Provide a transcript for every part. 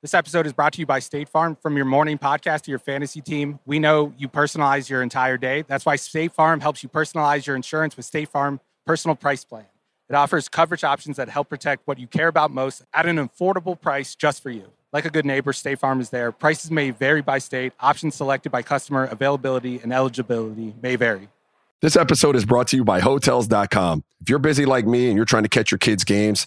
This episode is brought to you by State Farm. From your morning podcast to your fantasy team, we know you personalize your entire day. That's why State Farm helps you personalize your insurance with State Farm Personal Price Plan. It offers coverage options that help protect what you care about most at an affordable price just for you. Like a good neighbor, State Farm is there. Prices may vary by state. Options selected by customer, availability, and eligibility may vary. This episode is brought to you by Hotels.com. If you're busy like me and you're trying to catch your kids' games,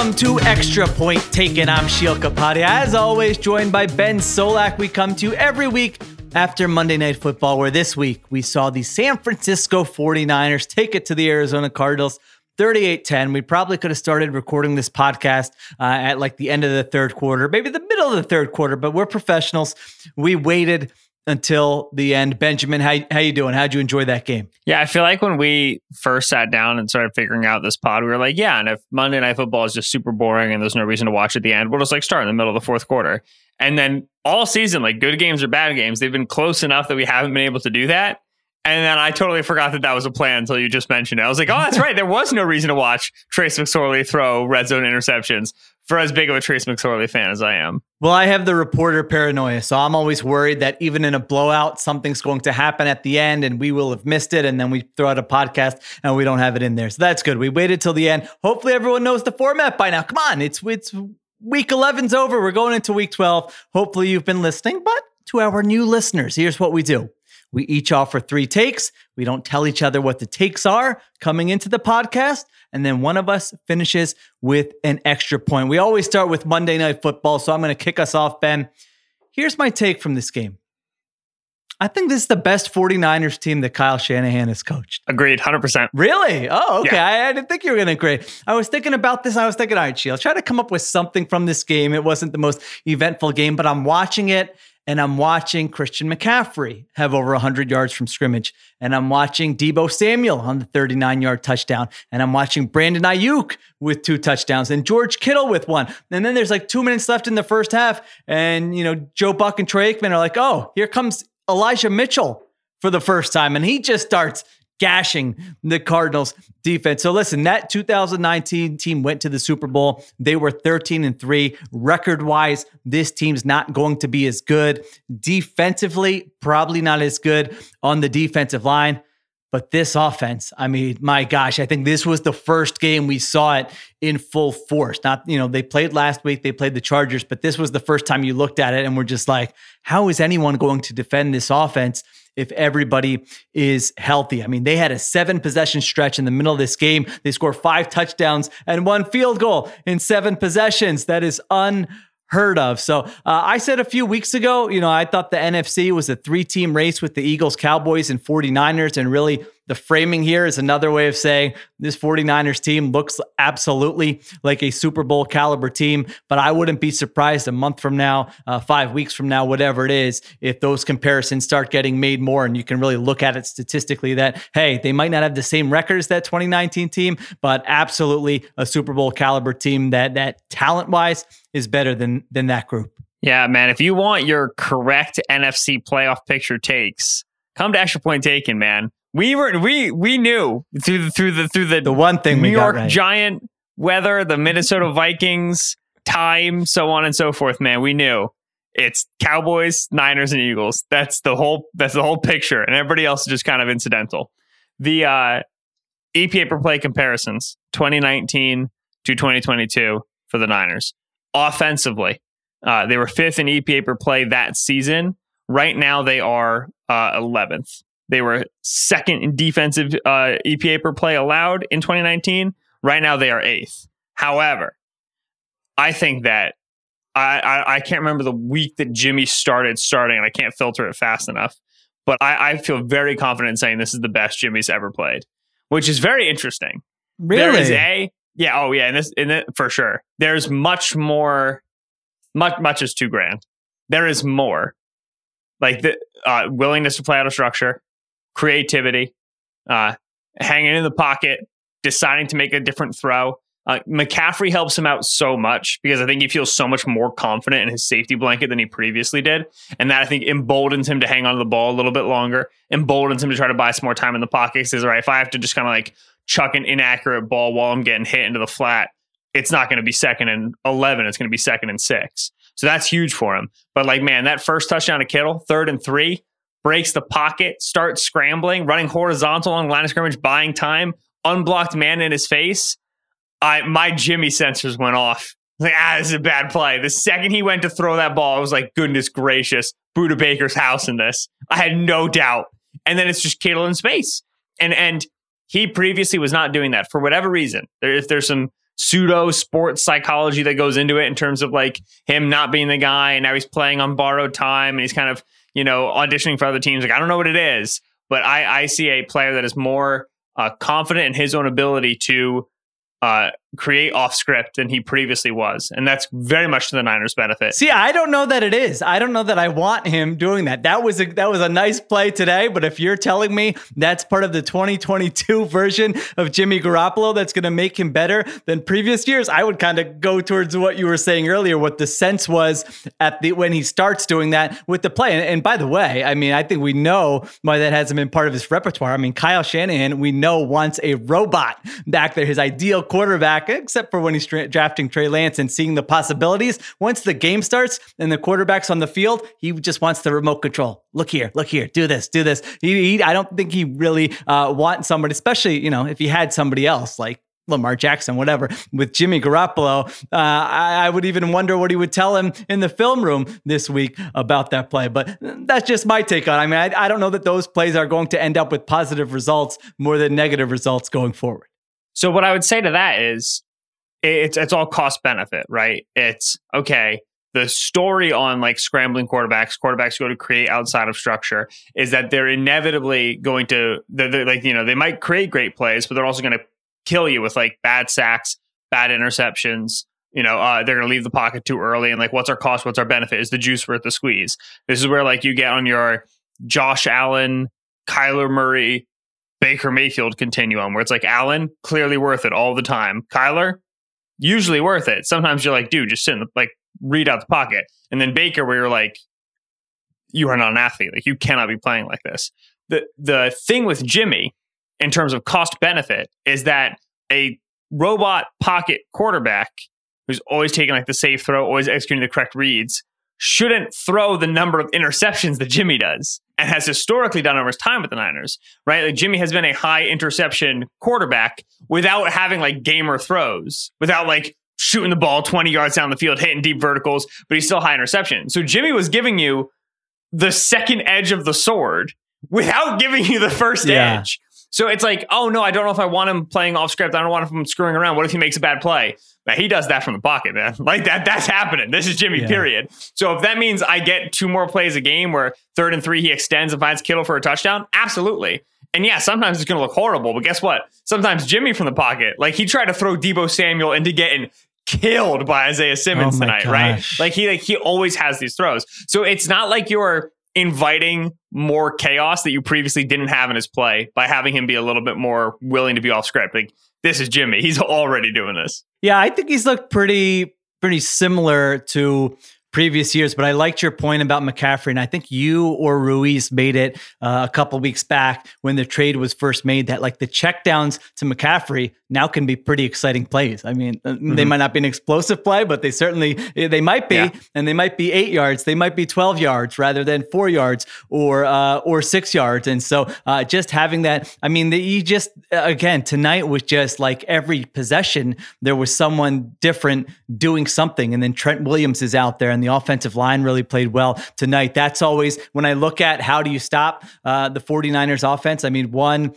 Welcome to Extra Point Taken. I'm Sheil Kapadia. As always, joined by Ben Solak. We come to you every week after Monday Night Football, where this week we saw the San Francisco 49ers take it to the Arizona Cardinals 38 10. We probably could have started recording this podcast uh, at like the end of the third quarter, maybe the middle of the third quarter, but we're professionals. We waited until the end. Benjamin, how, how you doing? How'd you enjoy that game? Yeah, I feel like when we first sat down and started figuring out this pod, we were like, yeah, and if Monday Night Football is just super boring and there's no reason to watch at the end, we'll just like start in the middle of the fourth quarter. And then all season, like good games or bad games, they've been close enough that we haven't been able to do that. And then I totally forgot that that was a plan until you just mentioned it. I was like, oh, that's right. There was no reason to watch Trace McSorley throw red zone interceptions for as big of a Trace McSorley fan as I am. Well, I have the reporter paranoia. So I'm always worried that even in a blowout, something's going to happen at the end and we will have missed it. And then we throw out a podcast and we don't have it in there. So that's good. We waited till the end. Hopefully everyone knows the format by now. Come on. It's, it's week 11's over. We're going into week 12. Hopefully you've been listening. But to our new listeners, here's what we do. We each offer three takes. We don't tell each other what the takes are coming into the podcast. And then one of us finishes with an extra point. We always start with Monday Night Football. So I'm going to kick us off, Ben. Here's my take from this game. I think this is the best 49ers team that Kyle Shanahan has coached. Agreed, 100%. Really? Oh, okay. Yeah. I, I, didn't think you were going to agree. I was thinking about this. I was thinking, all right, Sheil, try to come up with something from this game. It wasn't the most eventful game, but I'm watching it and I'm watching Christian McCaffrey have over 100 yards from scrimmage, and I'm watching Deebo Samuel on the 39 yard touchdown, and I'm watching Brandon Aiyuk with two touchdowns, and George Kittle with one. And then there's like two minutes left in the first half, and you know Joe Buck and Troy Aikman are like, "Oh, here comes Elijah Mitchell." For the first time, and he just starts gashing the Cardinals defense. So listen, that 2019 team went to the Super Bowl. They were 13 and 3. Record wise, this team's not going to be as good. Defensively, probably not as good on the defensive line. But this offense, I mean, my gosh, I think this was the first game we saw it in full force. Not, you know, they played last week, they played the Chargers, but this was the first time you looked at it and we're just like, how is anyone going to defend this offense? If everybody is healthy. I mean, they had a seven possession stretch in the middle of this game. They scored five touchdowns and one field goal in seven possessions. That is unheard of. So uh, I said a few weeks ago, you know, I thought the NFC was a three team race with the Eagles, Cowboys, and 49ers. And really, the framing here is another way of saying this 49ers team looks absolutely like a Super Bowl caliber team, but I wouldn't be surprised a month from now, uh, five weeks from now, whatever it is, if those comparisons start getting made more and you can really look at it statistically that, hey, they might not have the same record as that 2019 team, but absolutely a Super Bowl caliber team that, that talent wise is better than, than that group. Yeah, man. If you want your correct NFC playoff picture takes, come to Extra Point Taken, man. We were we we knew through the through the through the the one thing New York right. Giant weather, the Minnesota Vikings time, so on and so forth. Man, we knew it's Cowboys, Niners, and Eagles. That's the whole that's the whole picture, and everybody else is just kind of incidental. The uh, EPA per play comparisons, 2019 to 2022 for the Niners. Offensively, uh, they were fifth in EPA per play that season. Right now, they are uh, 11th. They were second in defensive uh, EPA per play allowed in 2019. Right now, they are eighth. However, I think that I, I, I can't remember the week that Jimmy started starting, and I can't filter it fast enough. But I, I feel very confident in saying this is the best Jimmy's ever played, which is very interesting. Really? There is a yeah, oh yeah, and this in it for sure. There's much more much much is too grand. There is more. Like the uh, willingness to play out of structure, creativity, uh, hanging in the pocket, deciding to make a different throw. Uh, McCaffrey helps him out so much because I think he feels so much more confident in his safety blanket than he previously did. And that I think emboldens him to hang on to the ball a little bit longer, emboldens him to try to buy some more time in the pocket. Says, all right, if I have to just kind of like chuck an inaccurate ball while I'm getting hit into the flat, it's not going to be second and 11. It's going to be second and six. So that's huge for him. But like, man, that first touchdown to Kittle, third and three, breaks the pocket, starts scrambling, running horizontal on line of scrimmage, buying time, unblocked man in his face. I my Jimmy sensors went off. Like, ah, this is a bad play. The second he went to throw that ball, I was like, goodness gracious, Budda Baker's house in this. I had no doubt. And then it's just Kittle in space. And and he previously was not doing that for whatever reason. There, if there's some pseudo sports psychology that goes into it in terms of like him not being the guy and now he's playing on borrowed time and he's kind of, you know, auditioning for other teams. Like, I don't know what it is, but I, I see a player that is more uh, confident in his own ability to uh, create off script than he previously was. And that's very much to the Niners' benefit. See, I don't know that it is. I don't know that I want him doing that. That was a that was a nice play today, but if you're telling me that's part of the 2022 version of Jimmy Garoppolo that's going to make him better than previous years, I would kind of go towards what you were saying earlier what the sense was at the when he starts doing that with the play. And, and by the way, I mean, I think we know why that hasn't been part of his repertoire. I mean, Kyle Shanahan, we know wants a robot back there, his ideal quarterback except for when he's drafting Trey Lance and seeing the possibilities. Once the game starts and the quarterback's on the field, he just wants the remote control. Look here, look here, do this, do this. He, he I don't think he really uh, wants somebody, especially you know if he had somebody else like Lamar Jackson, whatever, with Jimmy Garoppolo. Uh, I, I, would even wonder what he would tell him in the film room this week about that play. But that's just my take on it. I mean, I, I don't know that those plays are going to end up with positive results more than negative results going forward. So what I would say to that is it's it's all cost benefit, right? It's okay. The story on like scrambling quarterbacks, quarterbacks go to create outside of structure, is that they're inevitably going to, they're, they're like you know, they might create great plays, but they're also going to kill you with like bad sacks, bad interceptions. You know, uh, they're going to leave the pocket too early, and like, what's our cost? What's our benefit? Is the juice worth the squeeze? This is where like you get on your Josh Allen, Kyler Murray, Baker Mayfield continuum, where it's like Allen clearly worth it all the time. Kyler usually worth it. Sometimes you're like, dude, just sit in the, like read out the pocket. And then Baker, where you're like, you are not an athlete. Like you cannot be playing like this. The the thing with Jimmy, in terms of cost benefit, is that a robot pocket quarterback who's always taking like the safe throw, always executing the correct reads, shouldn't throw the number of interceptions that Jimmy does and has historically done over his time with the Niners, right? Like Jimmy has been a high interception quarterback without having like gamer throws, without like shooting the ball 20 yards down the field, hitting deep verticals, but he's still high interception. So Jimmy was giving you the second edge of the sword without giving you the first yeah. edge. So it's like, oh no, I don't know if I want him playing off script. I don't want him screwing around. What if he makes a bad play? But he does that from the pocket, man. Like that, that's happening. This is Jimmy, yeah. period. So if that means I get two more plays a game where third and three he extends and finds Kittle for a touchdown, absolutely. And yeah, sometimes it's gonna look horrible, but guess what? Sometimes Jimmy from the pocket, like he tried to throw Deebo Samuel into getting killed by Isaiah Simmons oh tonight, gosh. right? Like he like he always has these throws. So it's not like you're inviting more chaos that you previously didn't have in his play by having him be a little bit more willing to be off script. Like this is Jimmy. He's already doing this. Yeah, I think he's looked pretty pretty similar to previous years. But I liked your point about McCaffrey, and I think you or Ruiz made it uh, a couple weeks back when the trade was first made. That like the checkdowns to McCaffrey now can be pretty exciting plays. I mean, mm-hmm. they might not be an explosive play, but they certainly eh, they might be, yeah. and they might be eight yards, they might be twelve yards rather than four yards or uh, or six yards. And so uh, just having that, I mean, the, you just again tonight was just like every possession there was someone different doing something, and then Trent Williams is out there, and the offensive line really played well tonight. That's always when I look at how do you stop uh, the 49ers offense. I mean, one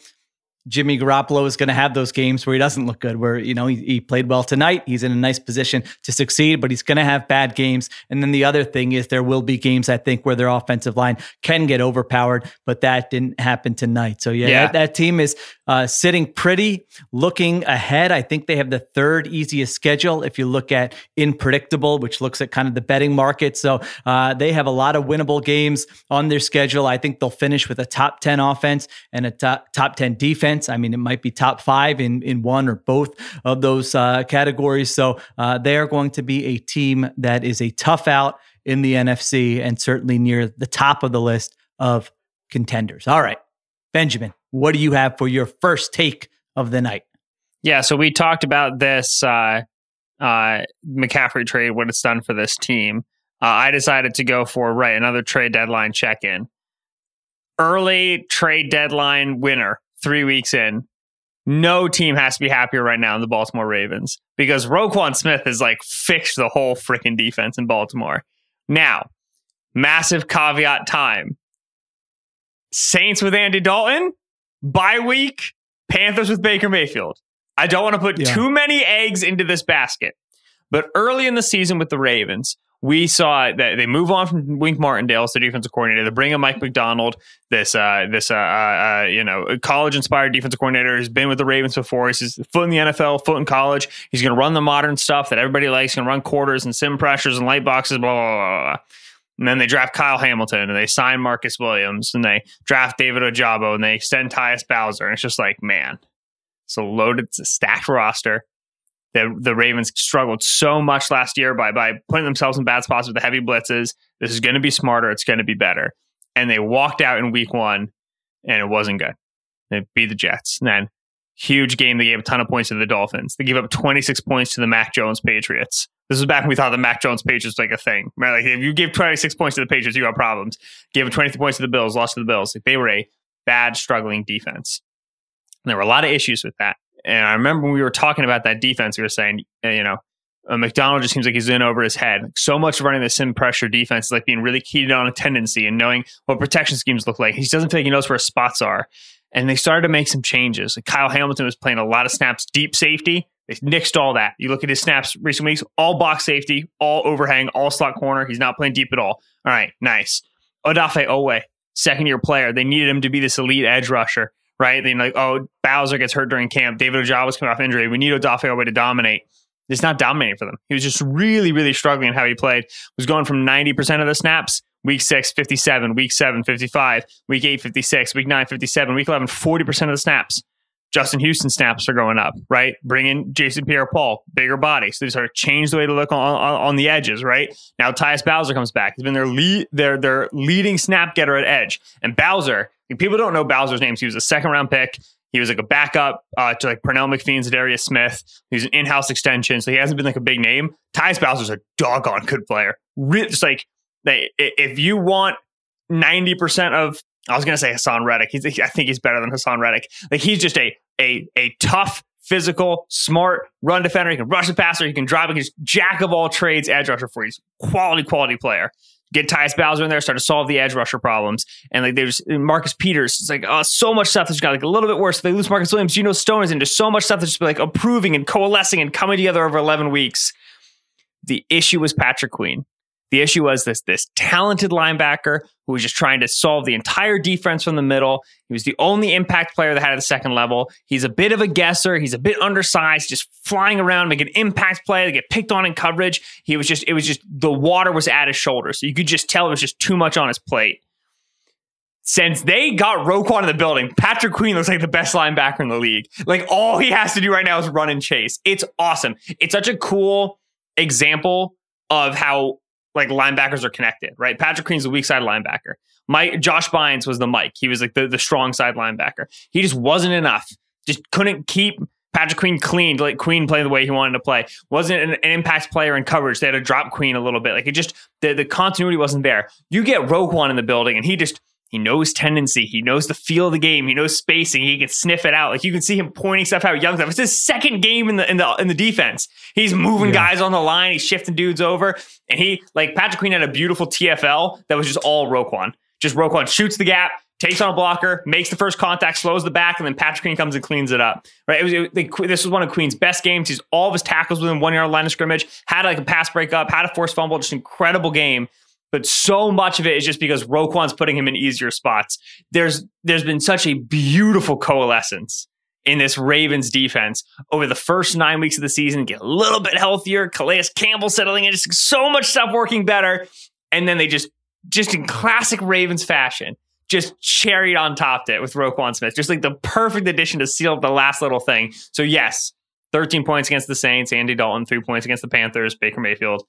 Jimmy Garoppolo is going to have those games where he doesn't look good, where, you know, he, he, played well tonight. He's in a nice position to succeed, but he's going to have bad games. And then the other thing is there will be games, I think, where their offensive line can get overpowered, but that didn't happen tonight. So, yeah, yeah. That, that, team is uh, sitting pretty, looking ahead. I think they have the third easiest schedule if you look at Unpredictable, which looks at kind of the betting market. So, uh, they have a lot of winnable games on their schedule. I think they'll finish with a top 10 offense and a top, top 10 defense I mean, it might be top five in, in one or both of those uh, categories. So uh, they are going to be a team that is a tough out in the NFC and certainly near the top of the list of contenders. All right, Benjamin, what do you have for your first take of the night? Yeah, so we talked about this uh, uh, McCaffrey trade, what it's done for this team. Uh, I decided to go for right another trade deadline check in. Early trade deadline winner three weeks in, no team has to be happier right now than the Baltimore Ravens because Roquan Smith has like fixed the whole freaking defense in Baltimore. Now, massive caveat time. Saints with Andy Dalton, bye week, Panthers with Baker Mayfield. I don't want to put yeah. too many eggs into this basket. But early in the season with the Ravens, we saw that they move on from Wink Martindale as the defensive coordinator. They bring in Mike Macdonald, this uh, this uh, uh, uh you know college inspired defensive coordinator. who's been with the Ravens before. He's foot in the NFL, foot in college. He's going to run the modern stuff that everybody likes. He's going to run quarters and sim pressures and light boxes. Blah, blah blah blah. And then they draft Kyle Hamilton and they sign Marcus Williams and they draft David Ojabo and they extend Tyus Bowser. And it's just like, man, it's a loaded, it's a stacked roster the the Ravens struggled so much last year by by putting themselves in bad spots with the heavy blitzes. This is going to be smarter. It's going to be better. And they walked out in week one, and it wasn't good. They beat the Jets. And then huge game. They gave a ton of points to the Dolphins. They gave up 26 points to the Mac Jones Patriots. This was back when we thought the Mac Jones Patriots was like a thing. Right? Like if you give 26 points to the Patriots, you got problems. Gave 23 points to the Bills, lost to the Bills. Like they were a bad, struggling defense. And there were a lot of issues with that. And I remember when we were talking about that defense, we were saying, uh, you know, uh, Macdonald just seems like he's in over his head. So much running the sim pressure defense is like being really keyed on a tendency and knowing what protection schemes look like. He doesn't feel like he knows where his spots are. And they started to make some changes. Like Kyle Hamilton was playing a lot of snaps deep safety. They nixed all that. You look at his snaps recent weeks, all box safety, all overhang, all slot corner. He's not playing deep at all. All right, nice. Odafe Oweh, second year player. They needed him to be this elite edge rusher right? Then like, oh, Bowser gets hurt during camp. David Ojabo was coming off injury. We need Odafe Oweh to dominate. It's not dominating for them. He was just really, really struggling in how he played. Was going from 90% of the snaps, week six, 57, week seven, 55, week eight, 56, week nine, 57, week 11, 40% of the snaps. Justin Houston snaps are going up, right? Bring in Jason Pierre Paul, bigger body. So they sort of change the way to look on, on, on, the edges, right? Now Tyus Bowser comes back. He's been their lead, their, their leading snap getter at edge. And Bowser people don't know Bowser's names. He was a second round pick. He was like a backup uh, to like Pernell and Darius Smith. He's an in house extension, so he hasn't been like a big name. Tyus Bowser's a doggone good player. Just like they, if you want ninety percent of, I was gonna say Haason Reddick. He's, I think he's better than Haason Reddick. Like he's just a a a tough, physical, smart run defender. He can rush the passer. He can drive. He's jack of all trades, edge rusher for you. He's quality, quality player get Tyus Bowser in there, start to solve the edge rusher problems. And like there's Marcus Peters. It's like oh, so much stuff that's got like a little bit worse. They lose Marcus Williams, Geno Stone is in. There's so much stuff that's just like approving and coalescing and coming together over 11 weeks. The issue was Patrick Queen. The issue was this this talented linebacker who was just trying to solve the entire defense from the middle. He was the only impact player that had at the second level. He's a bit of a guesser. He's a bit undersized, just flying around, making impact play. They get picked on in coverage. He was just it was just the water was at his shoulders. So you could just tell it was just too much on his plate. Since they got Roquan in the building, Patrick Queen looks like the best linebacker in the league. Like all he has to do right now is run and chase. It's awesome. It's such a cool example of how like linebackers are connected, right? Patrick Queen's the weak side linebacker. Mike Josh Bynes was the Mike. He was like the, the strong side linebacker. He just wasn't enough. Just couldn't keep Patrick Queen clean, like Queen play the way he wanted to play. Wasn't an, an, impact player in coverage. They had to drop Queen a little bit. Like it just the, the continuity wasn't there. You get Roquan in the building and he just he knows tendency. He knows the feel of the game. He knows spacing. He can sniff it out. Like you can see him pointing stuff out young stuff. It's his second game in the in the in the defense. He's moving yeah. guys on the line. He's shifting dudes over. And he like Patrick Queen had a beautiful TFL that was just all Roquan. Just Roquan shoots the gap, takes on a blocker, makes the first contact, slows the back, and then Patrick Queen comes and cleans it up. Right? It was it, this was one of Queen's best games. He's all of his tackles within one yard line of scrimmage. Had like a pass breakup, had a forced fumble. Just incredible game but so much of it is just because Roquan's putting him in easier spots. There's there's been such a beautiful coalescence in this Ravens defense over the first nine weeks of the season. Get a little bit healthier. Calais Campbell settling in, just so much stuff working better, and then they just just in classic Ravens fashion. Just cherried on topped it with Roquan Smith. Just like the perfect addition to seal the last little thing. So, yes, 13 points against the Saints, Andy Dalton, three points against the Panthers, Baker Mayfield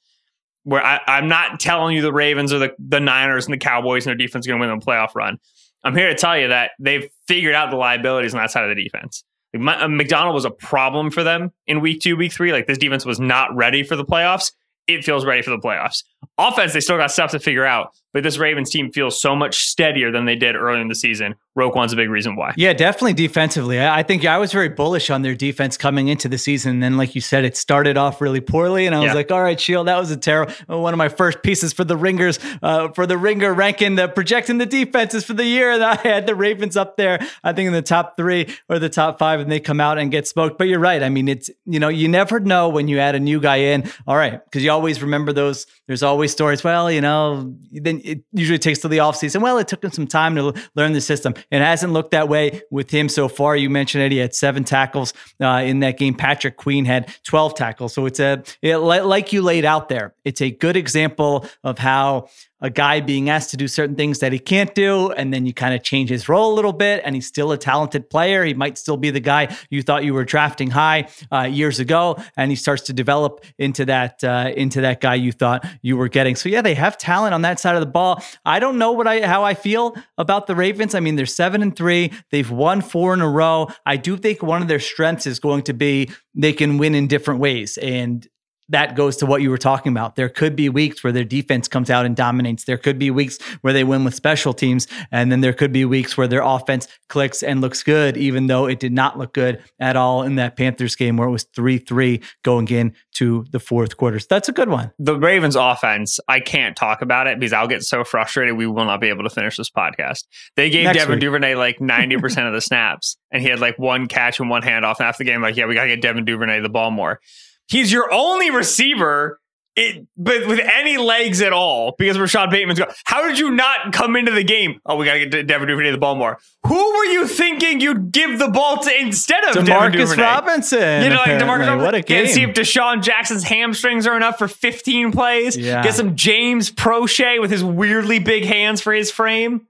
where I, am not telling you the Ravens or the, the Niners and the Cowboys and their defense are going to win the playoff run. I'm here to tell you that they've figured out the liabilities on that side of the defense. My, uh, Macdonald was a problem for them in week two, week three. Like this defense was not ready for the playoffs it feels ready for the playoffs. Offense, they still got stuff to figure out, but this Ravens team feels so much steadier than they did earlier in the season. Roquan's a big reason why. Yeah, definitely defensively. I think I was very bullish on their defense coming into the season. And then, like you said, it started off really poorly. And I was yeah. like, all right, Sheil, that was a terrible one of my first pieces for the ringers, uh, for the ringer ranking, the projecting the defenses for the year. And I had the Ravens up there, I think in the top three or the top five, and they come out and get smoked. But you're right. I mean, it's, you know, you never know when you add a new guy in. All right. Cause you always remember those. There's always stories. Well, you know, then it usually takes to the offseason. Well, it took him some time to learn the system. It hasn't looked that way with him so far. You mentioned. He had seven tackles uh, in that game. Patrick Queen had 12 tackles. So it's a, it, like you laid out there, it's a good example of how a guy being asked to do certain things that he can't do, and then you kind of change his role a little bit, and he's still a talented player. He might still be the guy you thought you were drafting high uh, years ago, and he starts to develop into that uh, into that guy you thought you were getting. So yeah, they have talent on that side of the ball. I don't know what I how I feel about the Ravens. I mean, they're seven and three. They've won four in a row. I do think one of their strengths is going to be they can win in different ways, and that goes to what you were talking about. There could be weeks where their defense comes out and dominates. There could be weeks where they win with special teams. And then there could be weeks where their offense clicks and looks good, even though it did not look good at all in that Panthers game where it was 3 3 going into the fourth quarter. So that's a good one. The Ravens offense, I can't talk about it because I'll get so frustrated we will not be able to finish this podcast. They gave Next Devin week. Duvernay like 90% of the snaps, and he had like one catch and one handoff. And after the game, like, yeah, we got to get Devin Duvernay the ball more. He's your only receiver. It, but with any legs at all, because Rashod Bateman's gone. How did you not come into the game? Oh, we got to get Devin Duvernay the ball more. Who were you thinking you'd give the ball to instead of Demarcus Robinson? You know, like Demarcus Robinson. What a game! see if DeSean Jackson's hamstrings are enough for 15 plays. Yeah. Get some James Proche with his weirdly big hands for his frame.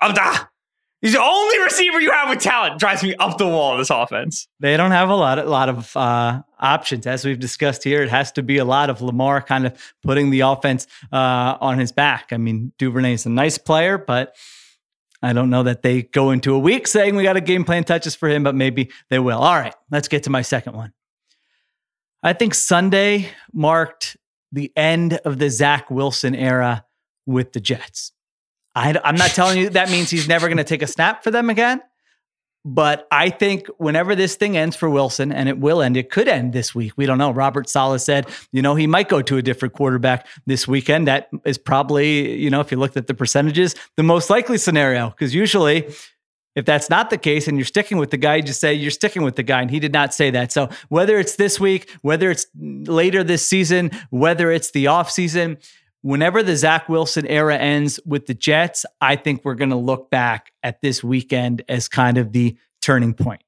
Ah, He's the only receiver you have with talent. Drives me up the wall. This offense. They don't have a lot, a lot of uh, options, as we've discussed here. It has to be a lot of Lamar kind of putting the offense uh, on his back. I mean, Duvernay is a nice player, but I don't know that they go into a week saying we got a game plan touches for him, but maybe they will. All right, let's get to my second one. I think Sunday marked the end of the Zach Wilson era with the Jets. I, am not telling you that means he's never going to take a snap for them again. But I think whenever this thing ends for Wilson, and it will end, it could end this week. We don't know. Robert Saleh said, you know, he might go to a different quarterback this weekend. That is probably, you know, if you looked at the percentages, the most likely scenario. Because usually, if that's not the case and you're sticking with the guy, you just say you're sticking with the guy. And he did not say that. So whether it's this week, whether it's later this season, whether it's the off season, whenever the Zach Wilson era ends with the Jets, I think we're going to look back at this weekend as kind of the turning point.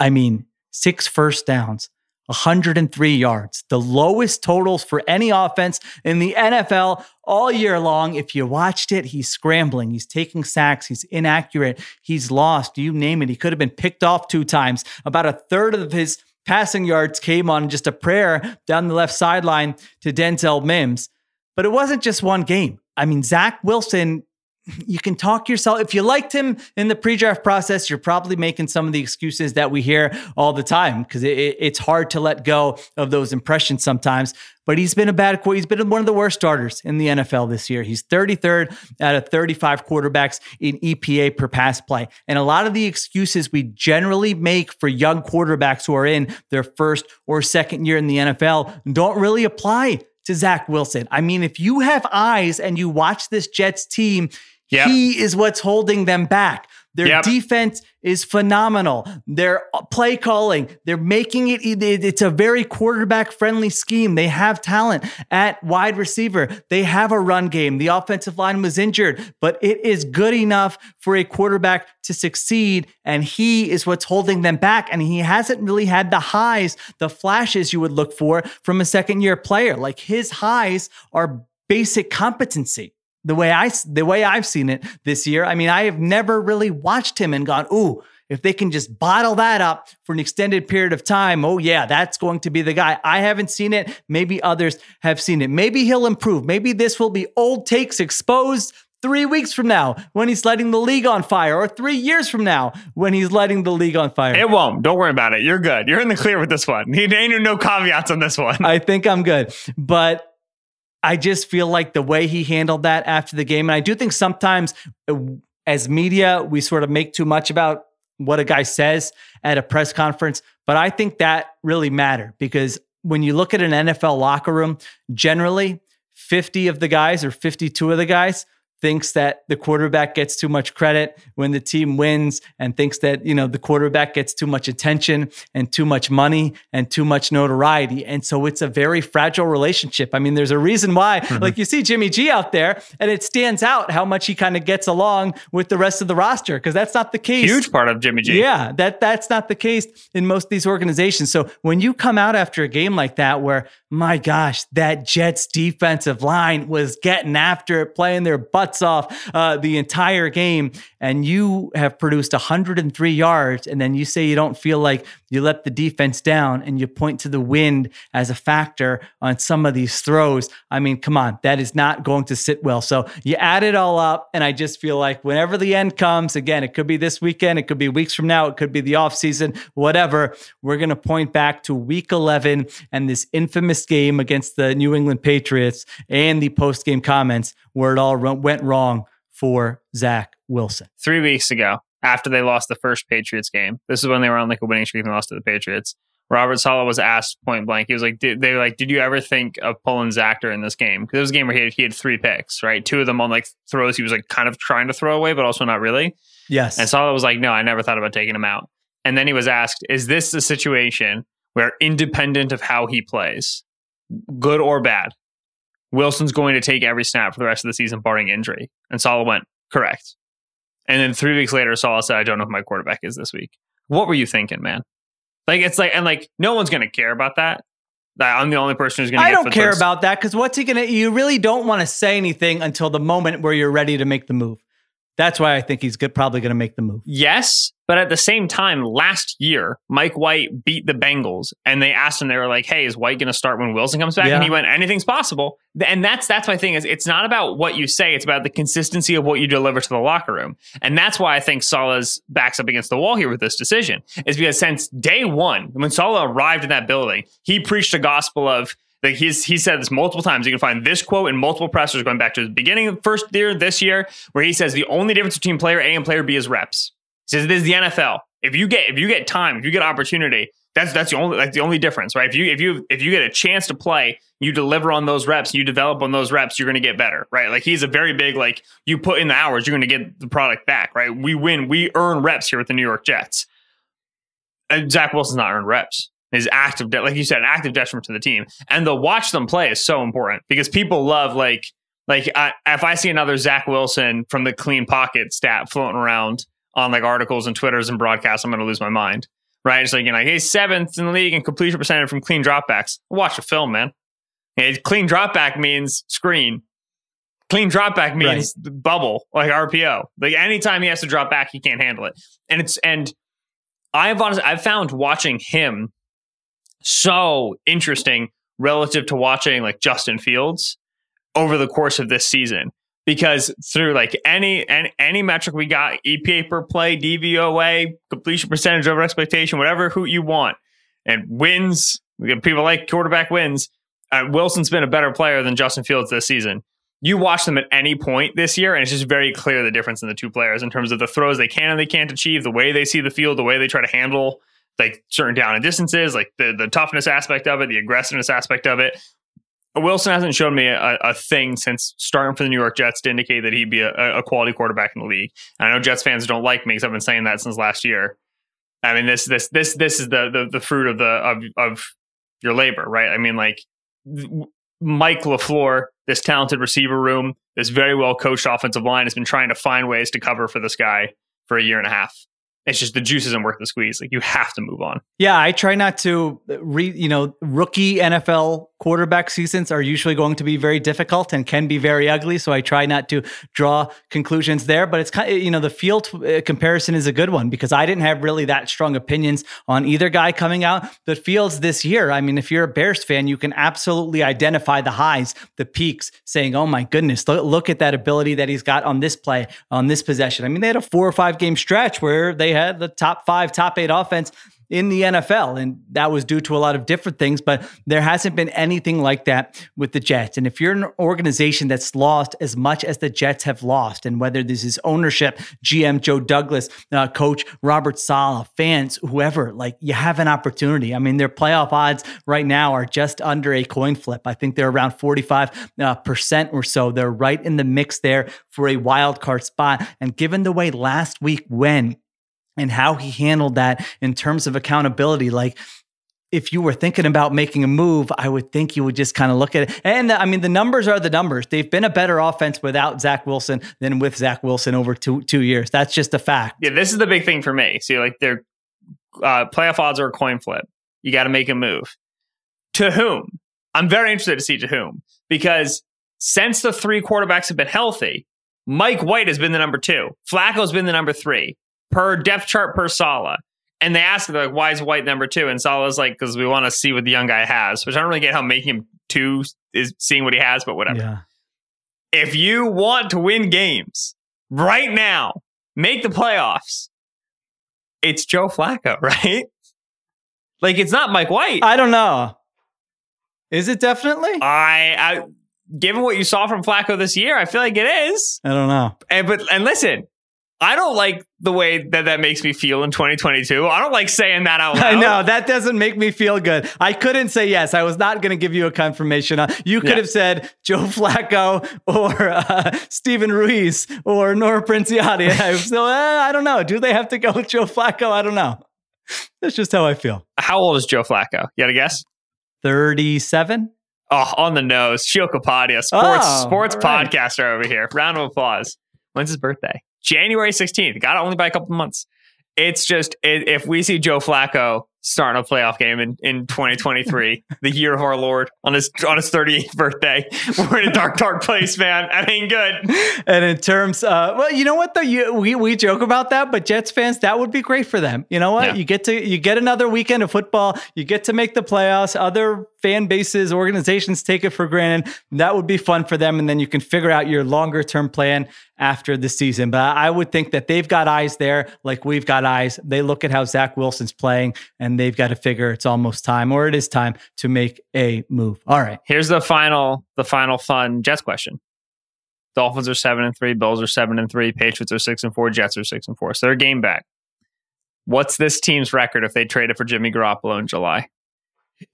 I mean, six first downs, 103 yards, the lowest totals for any offense in the NFL all year long. If you watched it, he's scrambling, he's taking sacks, he's inaccurate, he's lost, you name it. He could have been picked off two times. About a third of his passing yards came on just a prayer down the left sideline to Denzel Mims. But it wasn't just one game. I mean, Zach Wilson you can talk yourself. If you liked him in the pre-draft process, you're probably making some of the excuses that we hear all the time because it, it, it's hard to let go of those impressions sometimes. But he's been a bad. He's been one of the worst starters in the NFL this year. He's 33rd out of 35 quarterbacks in EPA per pass play. And a lot of the excuses we generally make for young quarterbacks who are in their first or second year in the NFL don't really apply to Zach Wilson. I mean, if you have eyes and you watch this Jets team, Yep. He is what's holding them back. Their yep. defense is phenomenal. Their uh, play calling, they're making it, it's a very quarterback friendly scheme. They have talent at wide receiver. They have a run game. The offensive line was injured, but it is good enough for a quarterback to succeed. And he is what's holding them back. And he hasn't really had the highs, the flashes you would look for from a second year player. Like his highs are basic competency the way I the way I've seen it this year. I mean, I have never really watched him and gone, "Ooh, if they can just bottle that up for an extended period of time, oh yeah, that's going to be the guy." I haven't seen it. Maybe others have seen it. Maybe he'll improve. Maybe this will be old takes exposed three weeks from now when he's lighting the league on fire, or three years from now when he's lighting the league on fire. It won't. Don't worry about it. You're good. You're in the clear with this one. He ain't no caveats on this one. I think I'm good. But I just feel like the way he handled that after the game, and I do think sometimes uh, as media, we sort of make too much about what a guy says at a press conference. But I think that really mattered because when you look at an NFL locker room, generally 50 of the guys or 52 of the guys thinks that the quarterback gets too much credit when the team wins and thinks that you know the quarterback gets too much attention and too much money and too much notoriety. And so it's a very fragile relationship. I mean there's a reason why mm-hmm. like you see jimmy g out there and it stands out how much he kind of gets along with the rest of the roster because that's not the case. Huge part of jimmy g. Yeah that that's not the case in most of these organizations. So when you come out after a game like that where my gosh that jets defensive line was getting after it playing their butts off uh, the entire game, and you have produced 103 yards, and then you say you don't feel like you let the defense down, and you point to the wind as a factor on some of these throws. I mean, come on, that is not going to sit well. So you add it all up, and I just feel like whenever the end comes, again, it could be this weekend, it could be weeks from now, it could be the offseason, whatever. We're going to point back to week 11 and this infamous game against the New England Patriots and the post game comments where it all went wrong for Zach Wilson. Three weeks ago, after they lost the first Patriots game, this is when they were on like a winning streak and lost to the Patriots. Robert Saleh was asked point blank. He was like, did, "They were like, did you ever think of pulling Zach in this game? Because it was a game where he had, he had three picks, right? Two of them on like throws he was like kind of trying to throw away, but also not really. Yes. And Saleh was like, "No, I never thought about taking him out." And then he was asked, "Is this a situation where, independent of how he plays, good or bad, Wilson's going to take every snap for the rest of the season, barring injury. And Saleh went, correct. And then three weeks later, Saleh said, I don't know who my quarterback is this week. What were you thinking, man? Like, it's like, and like, no one's going to care about that. I'm the only person who's going to. I don't care about that because what's he going to? You really don't want to say anything until the moment where you're ready to make the move. That's why I think he's good, probably going to make the move. Yes, but at the same time, last year Mike White beat the Bengals, and they asked him. They were like, "Hey, is White going to start when Wilson comes back?" Yeah. And he went, "Anything's possible." And that's that's my thing is it's not about what you say; it's about the consistency of what you deliver to the locker room. And that's why I think Saleh's backs up against the wall here with this decision. Is because since day one, when Saleh arrived in that building, he preached a gospel of like he's he said this multiple times. You can find this quote in multiple pressers going back to the beginning of first year this year, where he says the only difference between player A and player B is reps. He says this is the NFL. If you get if you get time, if you get opportunity, that's that's the only like the only difference, right? If you if you if you get a chance to play, you deliver on those reps, you develop on those reps, you're going to get better, right? Like he's a very big like you put in the hours, you're going to get the product back, right? We win, we earn reps here with the New York Jets. And Zach Wilson's not earned reps is active, de- like you said, an active detriment to the team. And the watch them play is so important because people love like like I, if I see another Zach Wilson from the clean pocket stat floating around on like articles and Twitters and broadcasts, I'm going to lose my mind. Right? It's like you know, he's seventh in the league in completion percentage from clean dropbacks. Watch the film, man. And clean dropback means screen. Clean dropback means right. bubble, like RPO. Like anytime he has to drop back, he can't handle it. And it's and I've honestly I've found watching him so interesting relative to watching like Justin Fields over the course of this season because through like any any, any metric we got EPA per play, DVOA, completion percentage over expectation, whatever who you want, and wins. People like quarterback wins. Uh, Wilson's been a better player than Justin Fields this season. You watch them at any point this year, and it's just very clear the difference in the two players in terms of the throws they can and they can't achieve, the way they see the field, the way they try to handle like certain down and distances, like the the toughness aspect of it, the aggressiveness aspect of it. Wilson hasn't shown me a, a, thing since starting for the New York Jets to indicate that he'd be a, a quality quarterback in the league. And I know Jets fans don't like me because I've been saying that since last year. I mean, this this this this is the the, the fruit of the of of your labor, right? I mean, like Mike LaFleur, this talented receiver room, this very well coached offensive line has been trying to find ways to cover for this guy for a year and a half it's just the juice isn't worth the squeeze. Like you have to move on. Yeah, I try not to uh, read. You know, rookie NFL quarterback seasons are usually going to be very difficult and can be very ugly. So I try not to draw conclusions there. But it's kind of you know the field uh, comparison is a good one because I didn't have really that strong opinions on either guy coming out. The Fields this year, I mean, if you're a Bears fan, you can absolutely identify the highs, the peaks, saying, "Oh my goodness, look at that ability that he's got on this play, on this possession." I mean, they had a four or five game stretch where they had the top five, top eight offense in the NFL. And that was due to a lot of different things, but there hasn't been anything like that with the Jets. And if you're an organization that's lost as much as the Jets have lost, and whether this is ownership, GM Joe Douglas, uh, coach Robert Saleh, fans, whoever, like you have an opportunity. I mean, their playoff odds right now are just under a coin flip. I think they're around 45 uh, percent or so. They're right in the mix there for a wild card spot. And given the way last week went, and how he handled that in terms of accountability. Like, if you were thinking about making a move, I would think you would just kind of look at it. And I mean, the numbers are the numbers. They've been a better offense without Zach Wilson than with Zach Wilson over two two years. That's just a fact. Yeah, this is the big thing for me. See, like their uh, playoff odds are a coin flip. You got to make a move. To whom? I'm very interested to see to whom because since the three quarterbacks have been healthy, Mike White has been the number two. Flacco's been the number three per depth chart per Saleh. And they asked, like, why is White number two? And Saleh's like, because we want to see what the young guy has, which I don't really get how making him two is seeing what he has, but whatever. Yeah. If you want to win games right now, make the playoffs, it's Joe Flacco, right? Like, it's not Mike White. I don't know. Is it definitely? I, I given what you saw from Flacco this year, I feel like it is. I don't know. And but and listen, I don't like the way that that makes me feel in 2022. I don't like saying that out loud. I know that doesn't make me feel good. I couldn't say yes. I was not going to give you a confirmation. You could yeah. have said Joe Flacco or uh, Steven Ruiz or Nora Princiotti. so uh, I don't know. Do they have to go with Joe Flacco? I don't know. That's just how I feel. How old is Joe Flacco? You got a guess? 37. Oh, on the nose. Sheil Kapadia, sports oh, sports right. podcaster over here. Round of applause. When's his birthday? January 16th. Got it only by a couple months. It's just if we see Joe Flacco starting a playoff game in, in 2023, the year of our Lord, on his on his 38th birthday. We're in a dark, dark place, man. That ain't good. And in terms, uh, well, you know what though, you, we we joke about that, but Jets fans, that would be great for them. You know what? Yeah. You get to you get another weekend of football. You get to make the playoffs. Other fan bases, organizations take it for granted. That would be fun for them, and then you can figure out your longer term plan after the season. But I would think that they've got eyes there, like we've got eyes. They look at how Zach Wilson's playing, and they've got to figure it's almost time or it is time to make a move. All right. Here's the final, the final fun Jets question. Dolphins are seven and three, Bills are seven and three, Patriots are six and four, Jets are six and four. So they're game back. What's this team's record if they traded for Jimmy Garoppolo in July?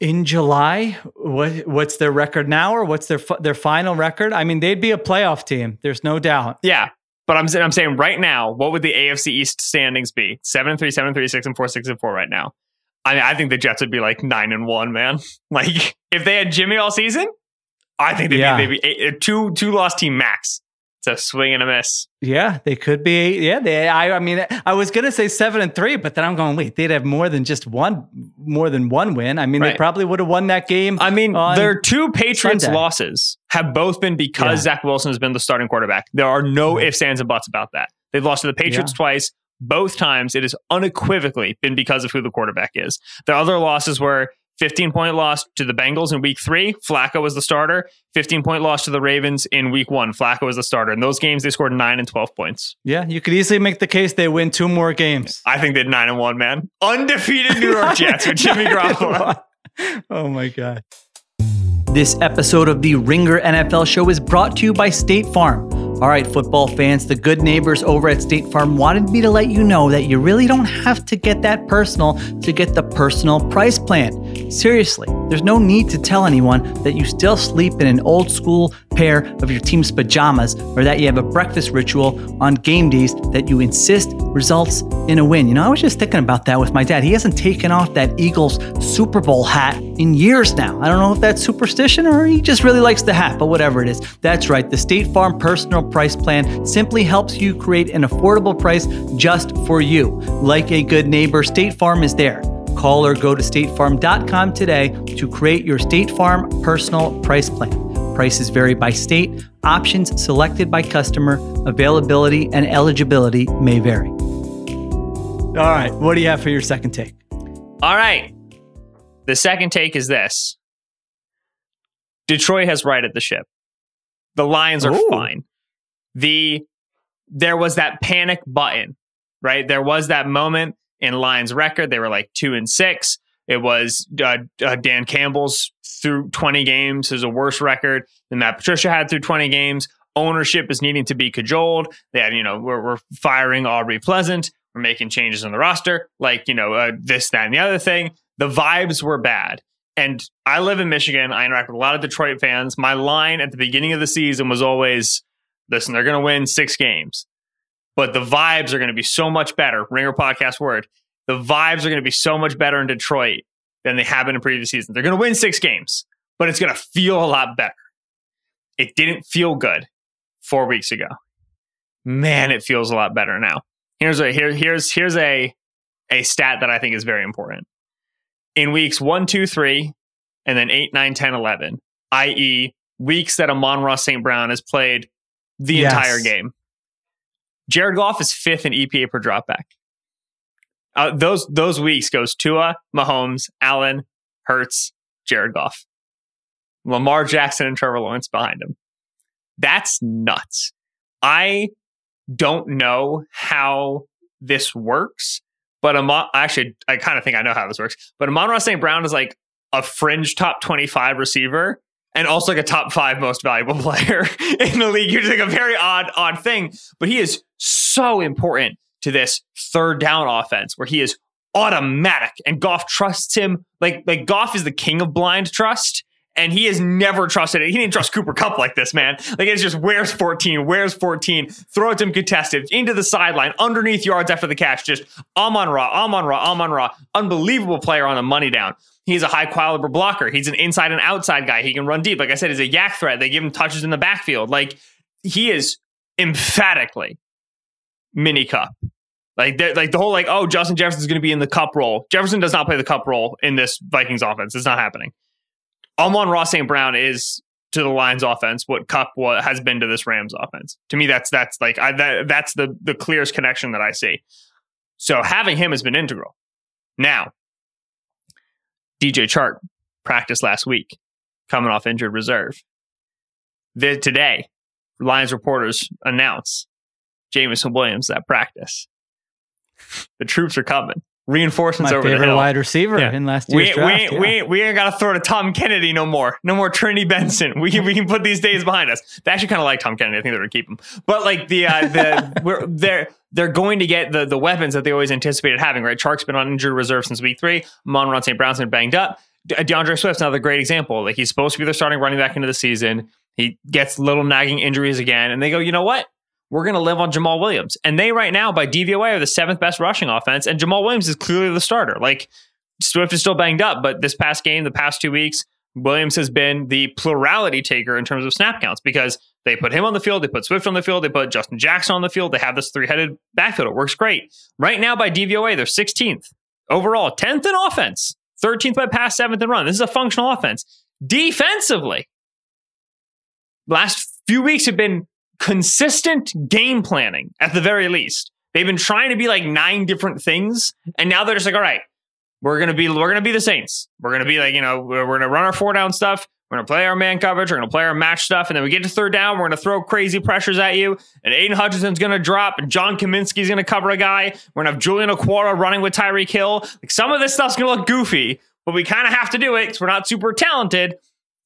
In July, what what's their record now, or what's their their final record? I mean, they'd be a playoff team. There's no doubt. Yeah, but I'm I'm saying right now, what would the AFC East standings be? Seven and three, seven and three, six and four, six and four right now. I mean, I think the Jets would be like nine and one, man. Like if they had Jimmy all season, I think they'd yeah. be maybe eight, uh, two two lost team max. It's a swing and a miss. Yeah, they could be. Yeah, they. I, I mean, I was gonna say seven and three, but then I'm going. Wait, they'd have more than just one, more than one win. I mean, right. they probably would have won that game. I mean, their two Patriots Sunday. losses have both been because yeah. Zach Wilson has been the starting quarterback. There are no mm-hmm. ifs, ands, and buts about that. They've lost to the Patriots yeah. twice. Both times, it has unequivocally been because of who the quarterback is. The other losses were 15 point loss to the Bengals in week three. Flacco was the starter. 15 point loss to the Ravens in week one. Flacco was the starter. In those games, they scored nine and 12 points. Yeah, you could easily make the case they win two more games. I think they're nine and one, man. Undefeated New York Jets with Jimmy Garoppolo. oh my God. This episode of the Ringer NFL Show is brought to you by State Farm. All right, football fans, the good neighbors over at State Farm wanted me to let you know that you really don't have to get that personal to get the personal price plan. Seriously, there's no need to tell anyone that you still sleep in an old school pair of your team's pajamas or that you have a breakfast ritual on game days that you insist results in a win. You know, I was just thinking about that with my dad. He hasn't taken off that Eagles Super Bowl hat in years now. I don't know if that's superstition or he just really likes the hat, but whatever it is. That's right. The State Farm personal price plan simply helps you create an affordable price just for you. Like a good neighbor, State Farm is there. Call or go to statefarm.com today to create your State Farm personal price plan. Prices vary by state, options selected by customer, availability and eligibility may vary. All right, what do you have for your second take? All right. The second take is this Detroit has righted the ship. The Lions are Ooh. fine. The there was that panic button, right? There was that moment in Lions record. They were like two and six. It was uh, uh, Dan Campbell's through 20 games is a worse record than that Patricia had through 20 games. Ownership is needing to be cajoled. They had, you know, we're, we're firing Aubrey Pleasant. We're making changes in the roster, like, you know, uh, this, that, and the other thing. The vibes were bad. And I live in Michigan. I interact with a lot of Detroit fans. My line at the beginning of the season was always listen, they're going to win six games, but the vibes are going to be so much better. Ringer podcast word. The vibes are going to be so much better in Detroit than they have been in previous seasons. They're going to win six games, but it's going to feel a lot better. It didn't feel good four weeks ago. Man, it feels a lot better now. Here's a here, here's here's a a stat that I think is very important. In weeks one, two, three, and then eight, nine, 10, 11, i.e., weeks that Amon-Ra St. Brown has played the Yes. entire game. Jared Goff is fifth in EPA per dropback. Uh, those those weeks goes Tua, Mahomes, Allen, Hurts, Jared Goff, Lamar Jackson, and Trevor Lawrence behind him. That's nuts. I don't know how this works, but Amon, actually, I kind of think I know how this works. But Amon-Ra St. Brown is like a fringe top 25 receiver and also like a top five most valuable player in the league. You're like a very odd, odd thing, but he is so important to this third down offense where he is automatic and Goff trusts him. Like, like Goff is the king of blind trust. And he has never trusted it. He didn't trust Cooper Kupp like this, man. Like it's just where's 14, where's 14, throw it to him contested, into the sideline, underneath yards after the catch. Just Amon Ra, Amon Ra, Amon Ra. Unbelievable player on the money down. He's a high caliber blocker. He's an inside and outside guy. He can run deep. Like I said, he's a YAC threat. They give him touches in the backfield. Like he is emphatically mini Kupp. Like like the whole like oh Justin Jefferson's going to be in the Kupp role. Jefferson does not play the Kupp role in this Vikings offense. It's not happening. Amon-Ra St. Brown is to the Lions offense what Kupp wa- has been to this Rams offense. To me, that's that's like I, that, that's the the clearest connection that I see. So having him has been integral. Now, DJ Chark practiced last week, coming off injured reserve. The, today, Lions reporters announce Jameson Williams at practice. The troops are coming. Reinforcements My over the favorite hill. wide receiver Yeah. in last We, year's we, draft. ain't- yeah. we, we ain't got to throw to Tom Kennedy no more. No more Trinity Benson. We can, we can put these days behind us. They actually kind of like Tom Kennedy. I think they're going to keep him. But like the uh, the we're they're they're going to get the the weapons that they always anticipated having. Right, Chark's been on injured reserve since week three. Amon-Ra St. Brown's been banged up. De- uh, D'Andre Swift's another great example. Like he's supposed to be their starting running back into the season. He gets little nagging injuries again, and they go, you know what? We're going to live on Jamaal Williams. And they right now, by DVOA, are the seventh best rushing offense, and Jamaal Williams is clearly the starter. Like Swift is still banged up, but this past game, the past two weeks, Williams has been the plurality taker in terms of snap counts because they put him on the field, they put Swift on the field, they put Justin Jackson on the field. They have this three headed backfield. It works great. Right now, by DVOA, they're 16th overall, 10th in offense, 13th by pass, 7th in run. This is a functional offense. Defensively, last few weeks have been consistent game planning at the very least. They've been trying to be like nine different things, and now they're just like, all right, we're gonna be we're gonna be the Saints. We're gonna be like you know we're, we're gonna run our four down stuff. We're gonna play our man coverage. We're gonna play our match stuff, and then we get to third down. We're gonna throw crazy pressures at you, and Aidan Hutchinson's gonna drop, and John Cominsky's gonna cover a guy. We're gonna have Julian Okwara running with Tyreek Hill. Like some of this stuff's gonna look goofy, but we kind of have to do it because we're not super talented,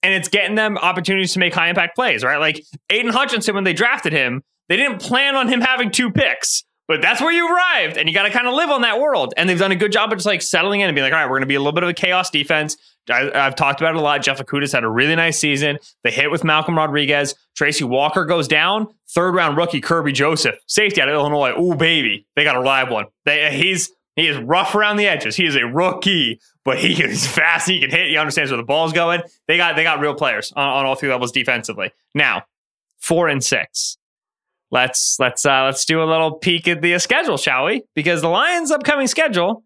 and it's getting them opportunities to make high impact plays. Right, like Aidan Hutchinson when they drafted him, they didn't plan on him having two picks. But that's where you arrived, and you got to kind of live on that world. And they've done a good job of just like settling in and being like, all right, we're going to be a little bit of a chaos defense. I, have talked about it a lot. Jeff Okudah's had a really nice season. They hit with Malcolm Rodriguez. Tracy Walker goes down. Third round rookie Kerby Joseph, safety out of Illinois. Ooh, baby, they got a live one. They, he's he is rough around the edges. He is a rookie, but he is fast. He can hit. He understands where the ball's going. They got they got real players on, on all three levels defensively. Now, four and six let's let's uh, let's do a little peek at the schedule, shall we? Because the Lions' upcoming schedule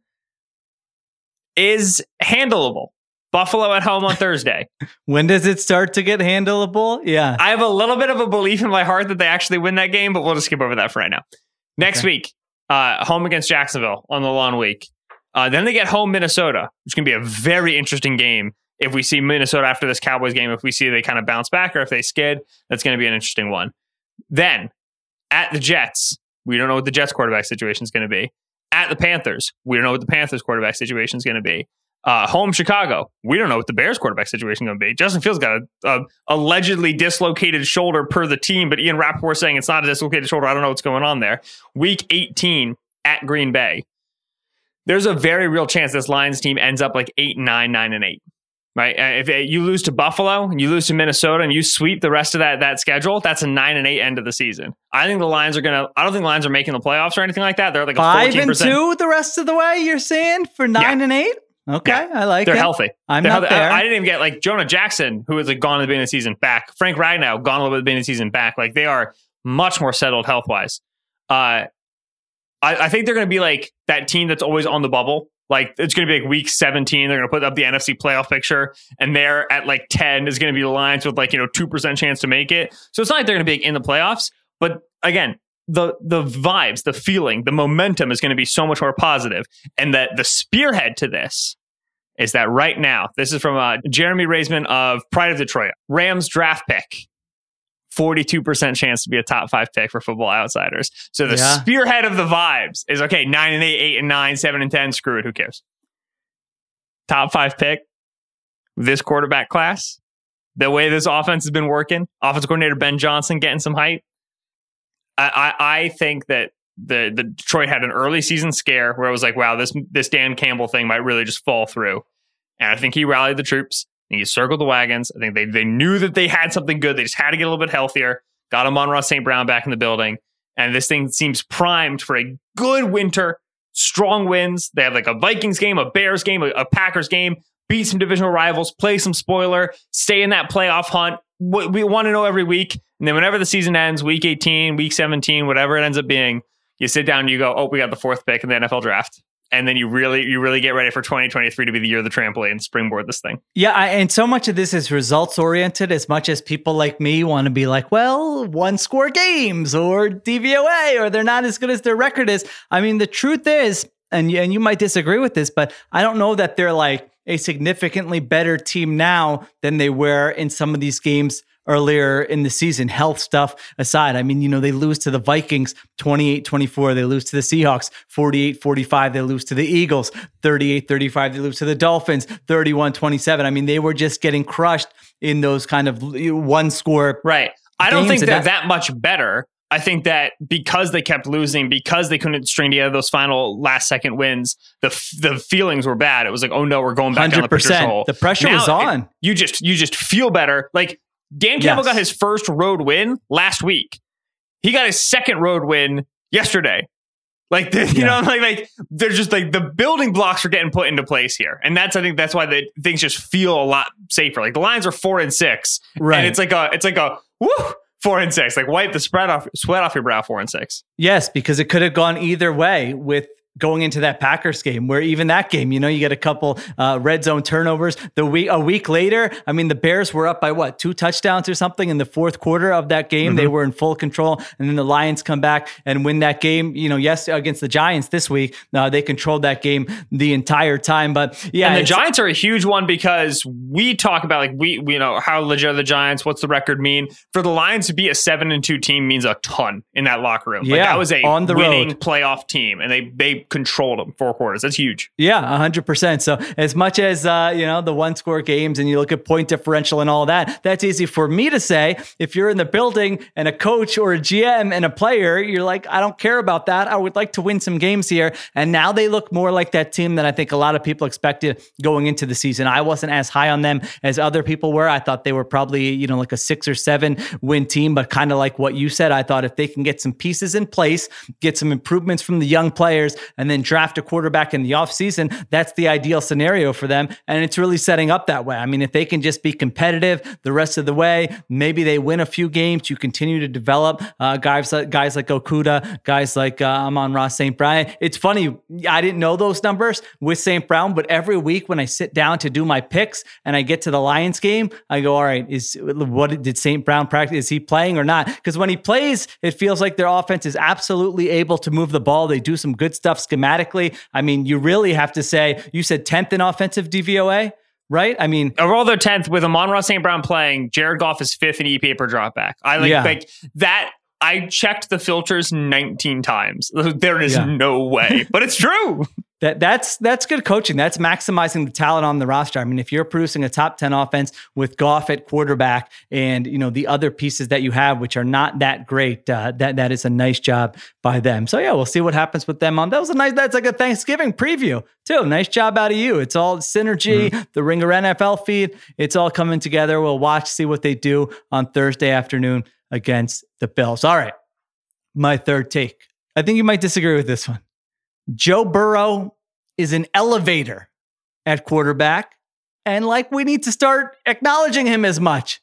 is handleable. Buffalo at home on Thursday. when does it start to get handleable? Yeah. I have a little bit of a belief in my heart that they actually win that game, but we'll just skip over that for right now. Next okay. week, uh, home against Jacksonville on the long week. Uh, then they get home Minnesota, which can be a very interesting game. If we see Minnesota after this Cowboys game, if we see they kind of bounce back or if they skid, that's going to be an interesting one. Then at the Jets, we don't know what the Jets quarterback situation is going to be. At the Panthers, we don't know what the Panthers quarterback situation is going to be. Uh, home Chicago, we don't know what the Bears quarterback situation is going to be. Justin Fields got a, a, allegedly dislocated shoulder per the team, but Ian Rapoport saying it's not a dislocated shoulder. I don't know what's going on there. Week 18 at Green Bay. There's a very real chance this Lions team ends up like 8 9, 9 and 8 right? Uh, if uh, you lose to Buffalo and you lose to Minnesota and you sweep the rest of that that schedule, that's a nine and eight end of the season. I think the Lions are gonna. I don't think the Lions are making the playoffs or anything like that. They're like five and two the rest of the way. You're saying for nine yeah. and eight. Okay. I like They're it. healthy. I'm They're not healthy. there. I, I, didn't even get like Jonah Jackson, who was like gone at the beginning of the season, back. Frank Ragnow, gone a little bit at the beginning of the season, back. Like they are much more settled health wise. Uh, I, I think they're going to be like that team that's always on the bubble like it's going to be like week 17. They're going to put up the NFC playoff picture, and they're at like 10 is going to be the Lions with like you know two percent chance to make it. So it's not like they're going to be in the playoffs. But again, the the vibes, the feeling, the momentum is going to be so much more positive, and that the spearhead to this is that right now, this is from uh, Jeremy Reisman of Pride of Detroit, Rams draft pick 42% chance to be a top five pick for football outsiders. So the yeah. spearhead of the vibes is okay, nine and eight, eight and nine, seven and 10, screw it, who cares? Top five pick, this quarterback class, the way this offense has been working, offensive coordinator Ben Johnson getting some hype. I, I, I think that the, the Detroit had an early season scare where it was like, wow, this this Dan Campbell thing might really just fall through. And I think he rallied the troops And he circled the wagons. I think they they knew that they had something good. They just had to get a little bit healthier. Got Amon-Ra St. Brown back in the building. And this thing seems primed for a good winter. Strong wins. They have like a Vikings game, a Bears game, a, a Packers game, beat some divisional rivals, play some spoiler, stay in that playoff hunt. We, we want to know every week. And then whenever the season ends, week 18, week 17, whatever it ends up being, you sit down and you go, oh, we got the fourth pick in the NFL draft. And then you really you really get ready for 2023 to be the year of the trampoline springboard this thing. Yeah I, and so much of this is results oriented as much as people like me want to be like well one score games or dvoa or they're not as good as their record is. I mean the truth is and and you might disagree with this but i don't know that they're like a significantly better team now than they were in some of these games earlier in the season, health stuff aside. I mean, you know, they lose to the Vikings 28 24. They lose to the Seahawks 48 45. They lose to the Eagles 38 35. They lose to the Dolphins 31 27. I mean, they were just getting crushed in those kind of one score. Right. I don't think they're that much better. I think that because they kept losing, because they couldn't string together those final last second wins, the the feelings were bad. It was like, oh no, we're going back 100%. down the pressure hole. The pressure now, was on. It, you just you just feel better. Like Dan Campbell yes. got his first road win last week. He got his second road win yesterday. Like the, you yeah. know, like like they're just like the building blocks are getting put into place here, and that's I think that's why the things just feel a lot safer. Like the lines are four and six, right? And it's like a it's like a woo four and six. Like wipe the spread off sweat off your brow. Four and six. Yes, because it could have gone either way with going into that Packers game, where even that game, you know, you get a couple uh, red zone turnovers. The week a week later, I mean, the Bears were up by what two touchdowns or something in the fourth quarter of that game. Mm-hmm. They were in full control, and then the Lions come back and win that game. You know, yes, against the Giants this week, uh, they controlled that game the entire time. But yeah, and the Giants are a huge one because we talk about like we, we you know how legit are the Giants? What's the record mean for the Lions to be a seven and two team means a ton in that locker room. Yeah, like, that was a on the winning road. playoff team, and they they controlled them four quarters. That's huge. Yeah, hundred percent. So as much as uh, you know the one score games, and you look at point differential and all that, that's easy for me to say. If you're in the building and a coach or a GM and a player, you're like, I don't care about that. I would like to win some games here. And now they look more like that team that I think a lot of people expected going into the season. I wasn't as high on them as other people were. I thought they were probably you know like a six or seven win team, but kind of like what you said, I thought if they can get some pieces in place, get some improvements from the young players, and then draft a quarterback in the offseason, that's the ideal scenario for them. And it's really setting up that way. I mean, if they can just be competitive the rest of the way, maybe they win a few games, you continue to develop uh, guys, like, guys like Okudah, guys like uh, Amon-Ra St. Brown. It's funny, I didn't know those numbers with St. Brown, but every week when I sit down to do my picks and I get to the Lions game, I go, all right, is what did St. Brown practice? Is he playing or not? Because when he plays, it feels like their offense is absolutely able to move the ball. They do some good stuff schematically. I mean, you really have to say, you said 10th in offensive DVOA right? I mean, overall they're tenth with Amon-Ra St. Brown playing. Jared Goff is fifth in EPA per dropback. I like yeah. like that. I checked the filters 19 times. There is yeah. no way, but it's true. that that's that's good coaching. That's maximizing the talent on the roster. I mean, if you're producing a top 10 offense with Goff at quarterback and you know the other pieces that you have, which are not that great, uh, that that is a nice job by them. So yeah, we'll see what happens with them on. That was a nice. That's like a Thanksgiving preview too. Nice job out of you. It's all synergy. Mm-hmm. The Ringer NFL feed. It's all coming together. We'll watch, see what they do on Thursday afternoon against the Bills. All right, my third take. I think you might disagree with this one. Joe Burrow is an elevator at quarterback. And like we need to start acknowledging him as much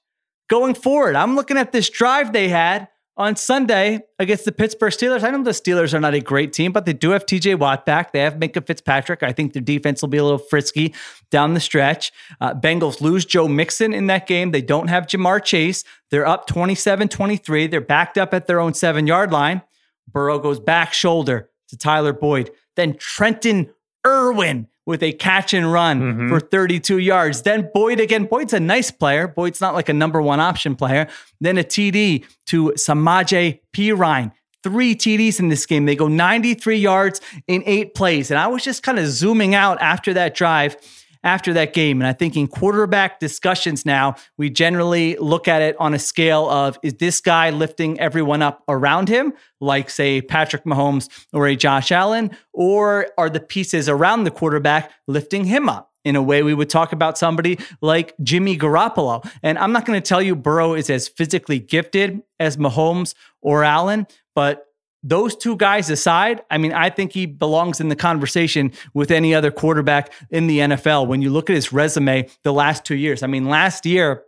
going forward. I'm looking at this drive they had on Sunday against the Pittsburgh Steelers. I know the Steelers are not a great team, but they do have TJ Watt back. They have Minkah Fitzpatrick. I think their defense will be a little frisky down the stretch. Uh, Bengals lose Joe Mixon in that game. They don't have Ja'Marr Chase. They're up 27 23. They're backed up at their own seven yard line. Burrow goes back shoulder to Tyler Boyd. Then Trenton Irwin with a catch and run mm-hmm. for 32 yards. Then Boyd again. Boyd's a nice player. Boyd's not like a number one option player. Then a TD to Samaje Perine. Three TDs in this game. They go 93 yards in eight plays. And I was just kind of zooming out after that drive after that game. And I think in quarterback discussions now, we generally look at it on a scale of is this guy lifting everyone up around him, like, say, Patrick Mahomes or a Josh Allen, or are the pieces around the quarterback lifting him up? in a way we would talk about somebody like Jimmy Garoppolo. And I'm not going to tell you Burrow is as physically gifted as Mahomes or Allen, but those two guys aside, I mean, I think he belongs in the conversation with any other quarterback in the NFL. When you look at his resume the last two years, I mean, last year,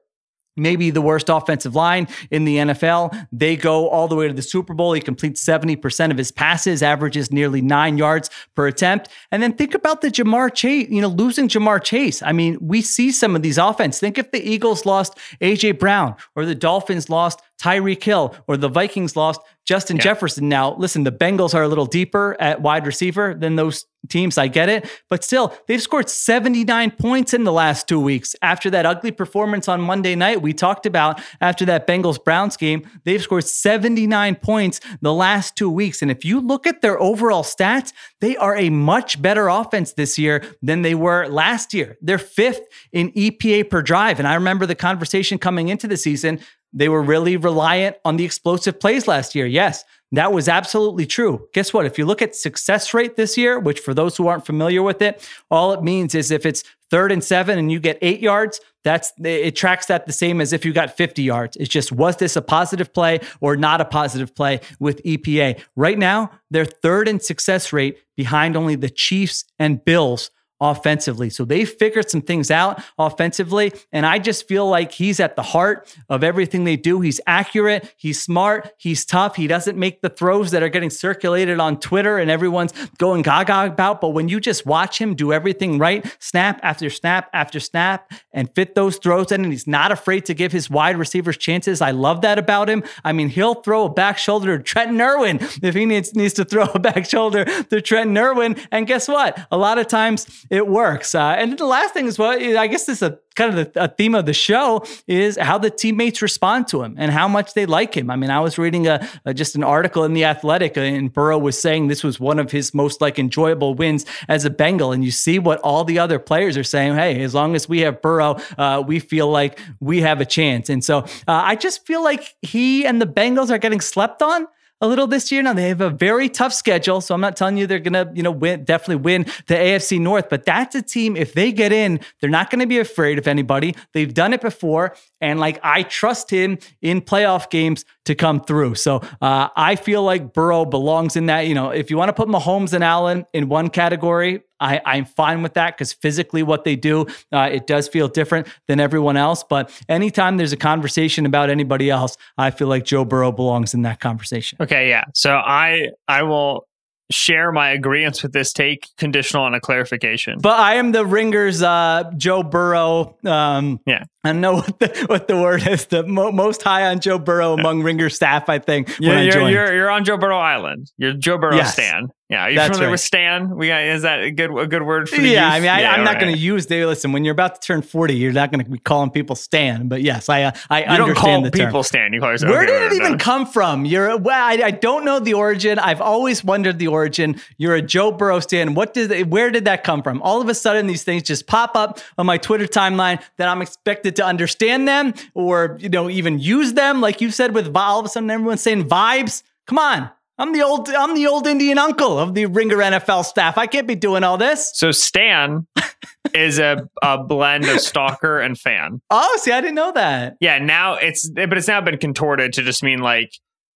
maybe the worst offensive line in the NFL. They go all the way to the Super Bowl. He completes 70% of his passes, averages nearly nine yards per attempt. And then think about the Ja'Marr Chase, you know, losing Ja'Marr Chase. I mean, we see some of these offense. Think if the Eagles lost A.J. Brown or the Dolphins lost Tyreek Hill or the Vikings lost Justin yeah. Jefferson. Now, listen, the Bengals are a little deeper at wide receiver than those teams. I get it. But still, they've scored 79 points in the last two weeks. After that ugly performance on Monday night, we talked about after that Bengals Browns game, they've scored 79 points the last two weeks. And if you look at their overall stats, they are a much better offense this year than they were last year. They're fifth in EPA per drive. And I remember the conversation coming into the season they were really reliant on the explosive plays last year. Yes, that was absolutely true. Guess what? If you look at success rate this year, which for those who aren't familiar with it, all it means is if it's third and seven and you get eight yards, that's it tracks that the same as if you got 50 yards. It's just was this a positive play or not a positive play with EPA? Right now, they're third in success rate behind only the Chiefs and Bills offensively. So they figured some things out offensively. And I just feel like he's at the heart of everything they do. He's accurate, he's smart, he's tough. He doesn't make the throws that are getting circulated on Twitter and everyone's going gaga about. But when you just watch him do everything right, snap after snap after snap, and fit those throws in, and he's not afraid to give his wide receivers chances. I love that about him. I mean, he'll throw a back shoulder to Trenton Irwin if he needs, needs to throw a back shoulder to Trenton Irwin. And guess what? A lot of times it works. Uh, and the last thing is what I guess this is a kind of the, a theme of the show is how the teammates respond to him and how much they like him. I mean, I was reading a, a, just an article in the Athletic, uh, and Burrow was saying this was one of his most like enjoyable wins as a Bengal. And you see what all the other players are saying. Hey, as long as we have Burrow, uh, we feel like we have a chance. And so uh, I just feel like he and the Bengals are getting slept on a little this year. Now they have a very tough schedule, so I'm not telling you they're gonna, you know, win definitely win the AFC North, but that's a team. If they get in, they're not going to be afraid of anybody. They've done it before, and like I trust him in playoff games to come through. So uh, I feel like Burrow belongs in that. You know, if you want to put Mahomes and Allen in one category, I, I'm fine with that because physically what they do, uh, it does feel different than everyone else. But anytime there's a conversation about anybody else, I feel like Joe Burrow belongs in that conversation. Okay, yeah. So I I will share my agreement with this take conditional on a clarification. But I am the Ringers uh, Joe Burrow. Um, yeah. I know what the, what the word is. The mo- most high on Joe Burrow among Ringer staff, I think. Yeah, you're, you're, you're on Joe Burrow Island. You're Joe Burrow yes. Stan. Yeah, are you That's familiar right. with Stan? We got is that a good a good word for the yeah? Youth? I mean, I, yeah, am not right. going to use the listen when you're about to turn 40. You're not going to be calling people Stan, but yes, I uh, I You understand don't call people term. Stan. You call yourself. Where okay, did it even no. come from? You're well, I, I don't know the origin. I've always wondered the origin. You're a Joe Burrow stan. What did where did that come from? All of a sudden, these things just pop up on my Twitter timeline that I'm expected to understand them or you know even use them. Like you said, with all of a sudden everyone's saying vibes. Come on. I'm the old I'm the old Indian uncle of the Ringer NFL staff. I can't be doing all this. So Stan is a, a blend of stalker and fan. Oh, see, I didn't know that. Yeah, now it's but it's now been contorted to just mean like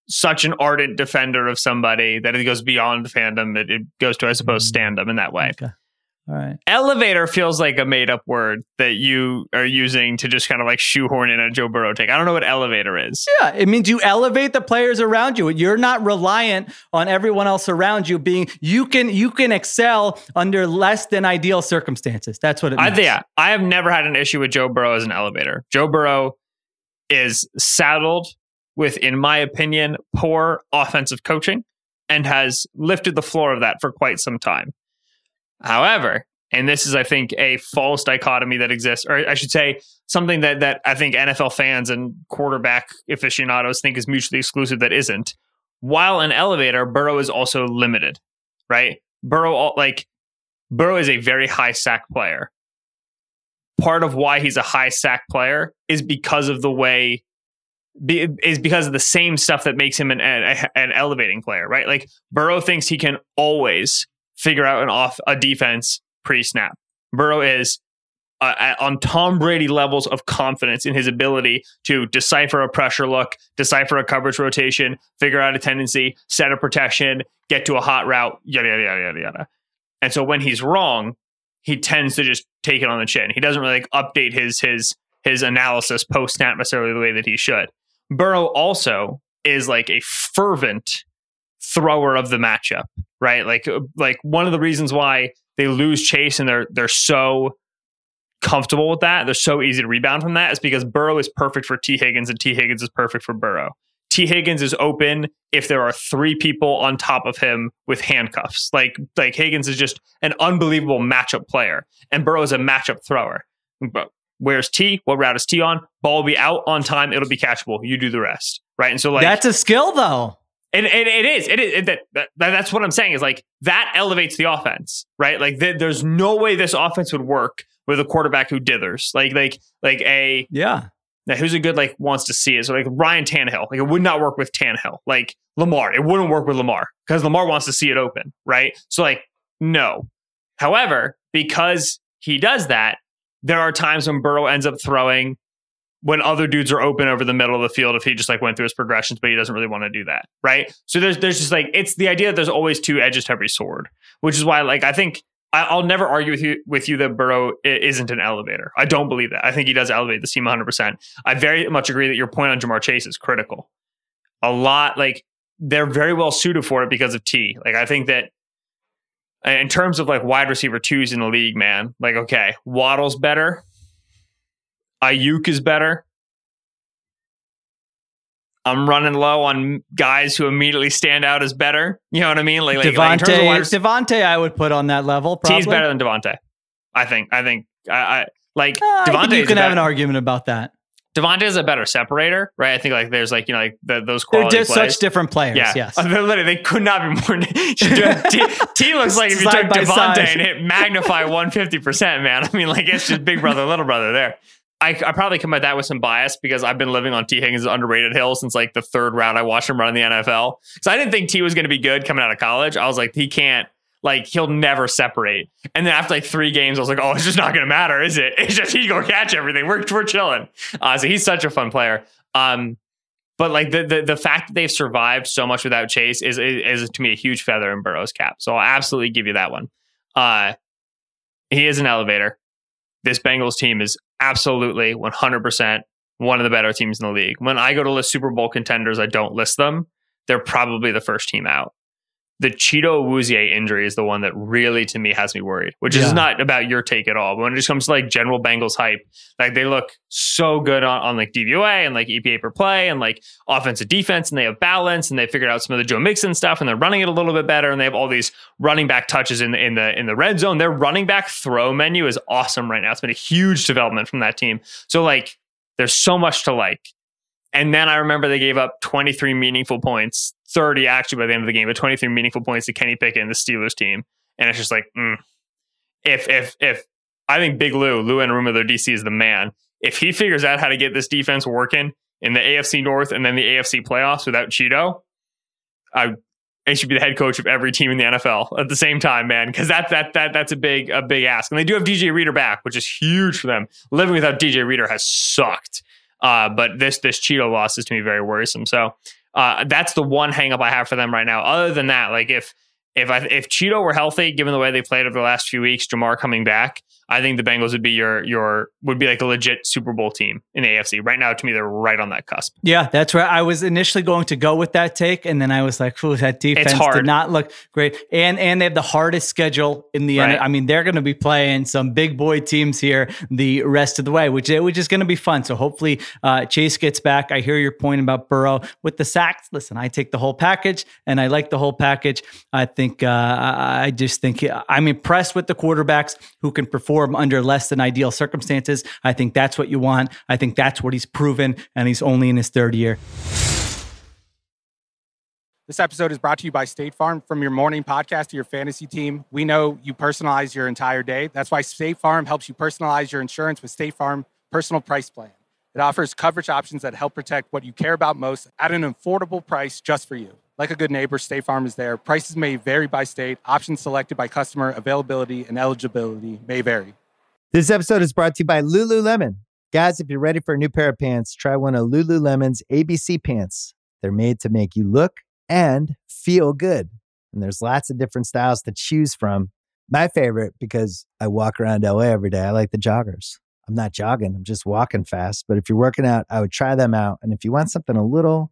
such an ardent defender of somebody that it goes beyond fandom. It, it goes to I suppose mm. standum in that way. Okay. All right. Elevator feels like a made up word that you are using to just kind of like shoehorn in a Joe Burrow take. I don't know what elevator is. Yeah, it means you elevate the players around you. You're not reliant on everyone else around you being you can you can excel under less than ideal circumstances. That's what it I, yeah, I have never had an issue with Joe Burrow as an elevator. Joe Burrow is saddled with, in my opinion, poor offensive coaching and has lifted the floor of that for quite some time. However, and this is, I think, a false dichotomy that exists, or I should say, something that that I think NFL fans and quarterback aficionados think is mutually exclusive that isn't. While an elevator, Burrow is also limited, right? Burrow, like Burrow, is a very high sack player. Part of why he's a high sack player is because of the way is because of the same stuff that makes him an, an, an elevating player, right? Like Burrow thinks he can always figure out an off a defense pre snap. Burrow is uh, on Tom Brady levels of confidence in his ability to decipher a pressure look, decipher a coverage rotation, figure out a tendency, set a protection, get to a hot route, yada yada yada yada yada. And so when he's wrong, he tends to just take it on the chin. He doesn't really like update his his his analysis post snap necessarily the way that he should. Burrow also is like a fervent thrower of the matchup, right? Like uh, like one of the reasons why they lose Chase and they're they're so comfortable with that, they're so easy to rebound from that is because Burrow is perfect for Tee Higgins and Tee Higgins is perfect for Burrow. Tee Higgins is open if there are three people on top of him with handcuffs. Like like Higgins is just an unbelievable matchup player and Burrow is a matchup thrower. But where's Tee? What route is Tee on? Ball will be out on time. It'll be catchable. You do the rest, right? And so like That's a skill though. And, and it is. It is. It, that, that, that's what I'm saying is like that elevates the offense, right? Like th- there's no way this offense would work with a quarterback who dithers. Like like like a Yeah. now who's a good like wants to see is like Ryan Tannehill. Like it would not work with Tannehill. Like Lamar, it wouldn't work with Lamar because Lamar wants to see it open, right? So like no. However, because he does that, there are times when Burrow ends up throwing when other dudes are open over the middle of the field if he just like went through his progressions, but he doesn't really want to do that. Right. So there's there's just like it's the idea that there's always two edges to every sword, which is why like I think I, will never argue with you with you that Burrow isn't an elevator. I don't believe that. I think he does elevate the team 100. percent I very much agree that your point on Ja'Marr Chase is critical. A lot like they're very well suited for it because of Tee. Like I think that in terms of like wide receiver twos in the league, man, like okay, Waddle's better, Aiyuk is better. I'm running low on guys who immediately stand out as better. You know what I mean? Like, like Davante, like Davante, I would put on that level. Probably. Tee's better than Davante. I think. I think. I, I like uh. You can have an argument about that. Davante is a better separator, right? I think like there's like you know like the, those quality. They're such different players. Yeah, yes. Literally, they could not be more. Tee, Tee looks like if you took side. and hit magnify 150 percent, man. I mean, like it's just big brother, little brother there. I, I probably come at that with some bias because I've been living on Tee Higgins' underrated hill since like the third round I watched him run in the NFL. So I didn't think Tee was going to be good coming out of college. I was like, he can't, like, he'll never separate. And then after like three games, I was like, oh, it's just not going to matter, is it? It's just he go catch everything. We're we're chilling. Uh, so he's such a fun player. Um, but like the, the the fact that they've survived so much without Chase is, is, is to me a huge feather in Burrow's cap. So I'll absolutely give you that one. Uh, he is an elevator. This Bengals team is absolutely 100% one of the better teams in the league. When I go to list Super Bowl contenders, I don't list them. They're probably the first team out. The Chido Awuzie injury is the one that really, to me, has me worried, which yeah. is not about your take at all. But when it just comes to like general Bengals hype, like they look so good on, on like DVOA and like EPA per play and like offensive defense, and they have balance and they figured out some of the Joe Mixon stuff and they're running it a little bit better and they have all these running back touches in the in the in the red zone. Their running back throw menu is awesome right now. It's been a huge development from that team. So like, there's so much to like. And then I remember they gave up 23 meaningful points, 30 actually by the end of the game, but 23 meaningful points to Kenny Pickett and the Steelers team. And it's just like, mm, if if if I think Big Lou, Lou and Anarumo, their DC is the man. If he figures out how to get this defense working in the AFC North and then the AFC playoffs without Chido, I he should be the head coach of every team in the NFL at the same time, man. Because that that that that's a big a big ask, and they do have DJ Reader back, which is huge for them. Living without DJ Reader has sucked. Uh, but this this Chido loss is to me very worrisome. So uh, that's the one hangup I have for them right now. Other than that, like if if I, if Chido were healthy, given the way they played over the last few weeks, Ja'Marr coming back, I think the Bengals would be your your would be like a legit Super Bowl team in the AFC. Right now, to me, they're right on that cusp. Yeah, that's right. I was initially going to go with that take, and then I was like, "Ooh, that defense did not look great." And and they have the hardest schedule in the right. end. I mean, they're going to be playing some big boy teams here the rest of the way, which which is going to be fun. So hopefully, uh, Chase gets back. I hear your point about Burrow with the sacks. Listen, I take the whole package, and I like the whole package. I think uh, I just think I'm impressed with the quarterbacks who can perform perform under less than ideal circumstances. I think that's what you want. I think that's what he's proven, and he's only in his third year. This episode is brought to you by State Farm. From your morning podcast to your fantasy team, we know you personalize your entire day. That's why State Farm helps you personalize your insurance with State Farm Personal Price Plan. It offers coverage options that help protect what you care about most at an affordable price just for you. Like a good neighbor, State Farm is there. Prices may vary by state. Options selected by customer. Availability and eligibility may vary. This episode is brought to you by Lululemon. Guys, if you're ready for a new pair of pants, try one of Lululemon's ABC pants. They're made to make you look and feel good. And there's lots of different styles to choose from. My favorite, because I walk around LA every day, I like the joggers. I'm not jogging, I'm just walking fast. But if you're working out, I would try them out. And if you want something a little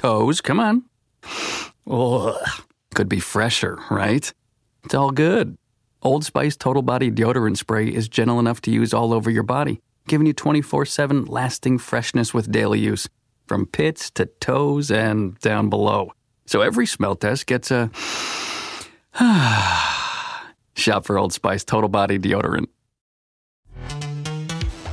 toes. Come on. Ugh. Could be fresher, right? It's all good. Old Spice Total Body Deodorant Spray is gentle enough to use all over your body, giving you 24 7 lasting freshness with daily use, from pits to toes and down below. So every smell test gets a. Shop for Old Spice Total Body Deodorant.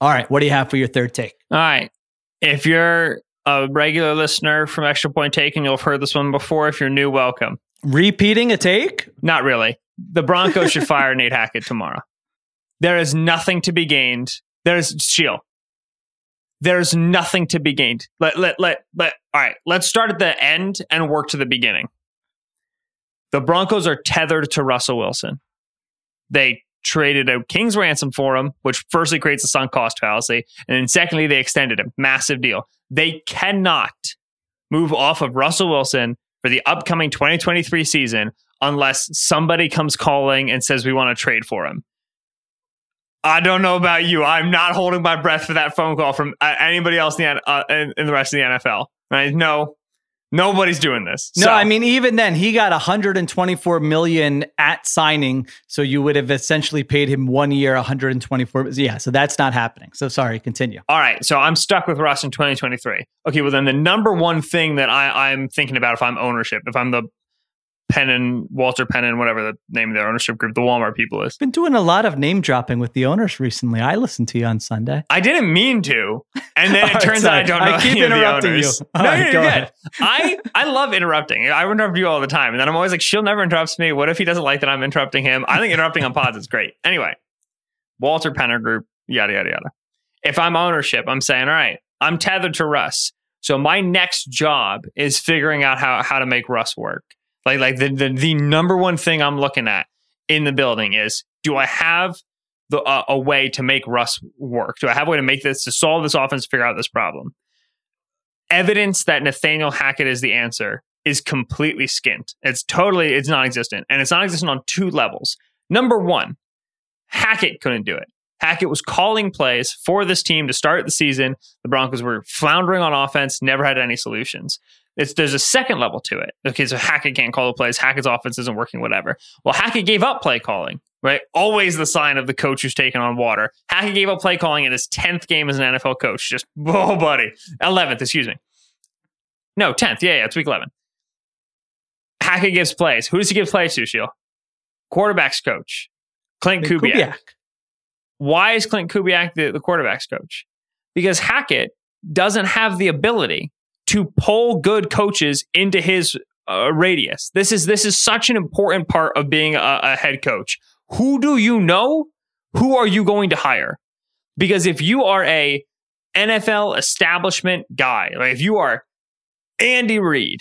All right, what do you have for your third take? All right. If you're a regular listener from Extra Point Taken, you'll have heard this one before. If you're new, welcome. Repeating a take? Not really. The Broncos should fire Nate Hackett tomorrow. There is nothing to be gained. There's Sheil. There's nothing to be gained. Let let let let. All right, let's start at the end and work to the beginning. The Broncos are tethered to Russell Wilson. They traded a king's ransom for him, which firstly creates a sunk cost fallacy, and then secondly they extended him. Massive deal. They cannot move off of Russell Wilson for the upcoming 2023 season unless somebody comes calling and says we want to trade for him. I don't know about you. I'm not holding my breath for that phone call from uh, anybody else in the, uh, in, in the rest of the NFL. Right? No, nobody's doing this. No, So- I mean even then he got 124 million at signing, so you would have essentially paid him one year 124. Yeah, so that's not happening. So sorry, continue. All right, so I'm stuck with Russ in 2023. Okay, well then the number one thing that I, I'm thinking about if I'm ownership, if I'm the Penn Walter Penn whatever the name of their ownership group, the Walmart people is. Been doing a lot of name dropping with the owners recently. I listened to you on Sunday. I didn't mean to, and then it right, turns out I don't know I keep any of the interrupting owners. you. All no, right, you're go good. I I love interrupting. I interrupt you all the time, and then I'm always like, Sheil never interrupts me. What if he doesn't like that I'm interrupting him? I think interrupting on pods is great. Anyway, Walter Penner Group, yada yada yada. If I'm ownership, I'm saying, all right, I'm tethered to Russ. So my next job is figuring out how how to make Russ work. Like like the the, the number one thing I'm looking at in the building is do I have the uh, a way to make Russ work? Do I have a way to make this to solve this offense, figure out this problem? Evidence that Nathaniel Hackett is the answer is completely skint. It's totally it's non-existent, and it's non-existent on two levels. Number one, Hackett couldn't do it. Hackett was calling plays for this team to start the season. The Broncos were floundering on offense, never had any solutions. It's, there's a second level to it. Okay, so Hackett can't call the plays. Hackett's offense isn't working, whatever. Well, Hackett gave up play calling, right? Always the sign of the coach who's taken on water. Hackett gave up play calling in his 10th game as an NFL coach. Just, oh, buddy. 11th, excuse me. No, 10th. Yeah, yeah, it's week 11. Hackett gives plays. Who does he give plays to, Sheil? Quarterback's coach, Clint Kubiak. Kubiak. Why is Clint Kubiak the, the quarterback's coach? Because Hackett doesn't have the ability to pull good coaches into his uh, radius. This is this is such an important part of being a, a head coach. Who do you know? Who are you going to hire? Because if you are a NFL establishment guy, like if you are Andy Reid,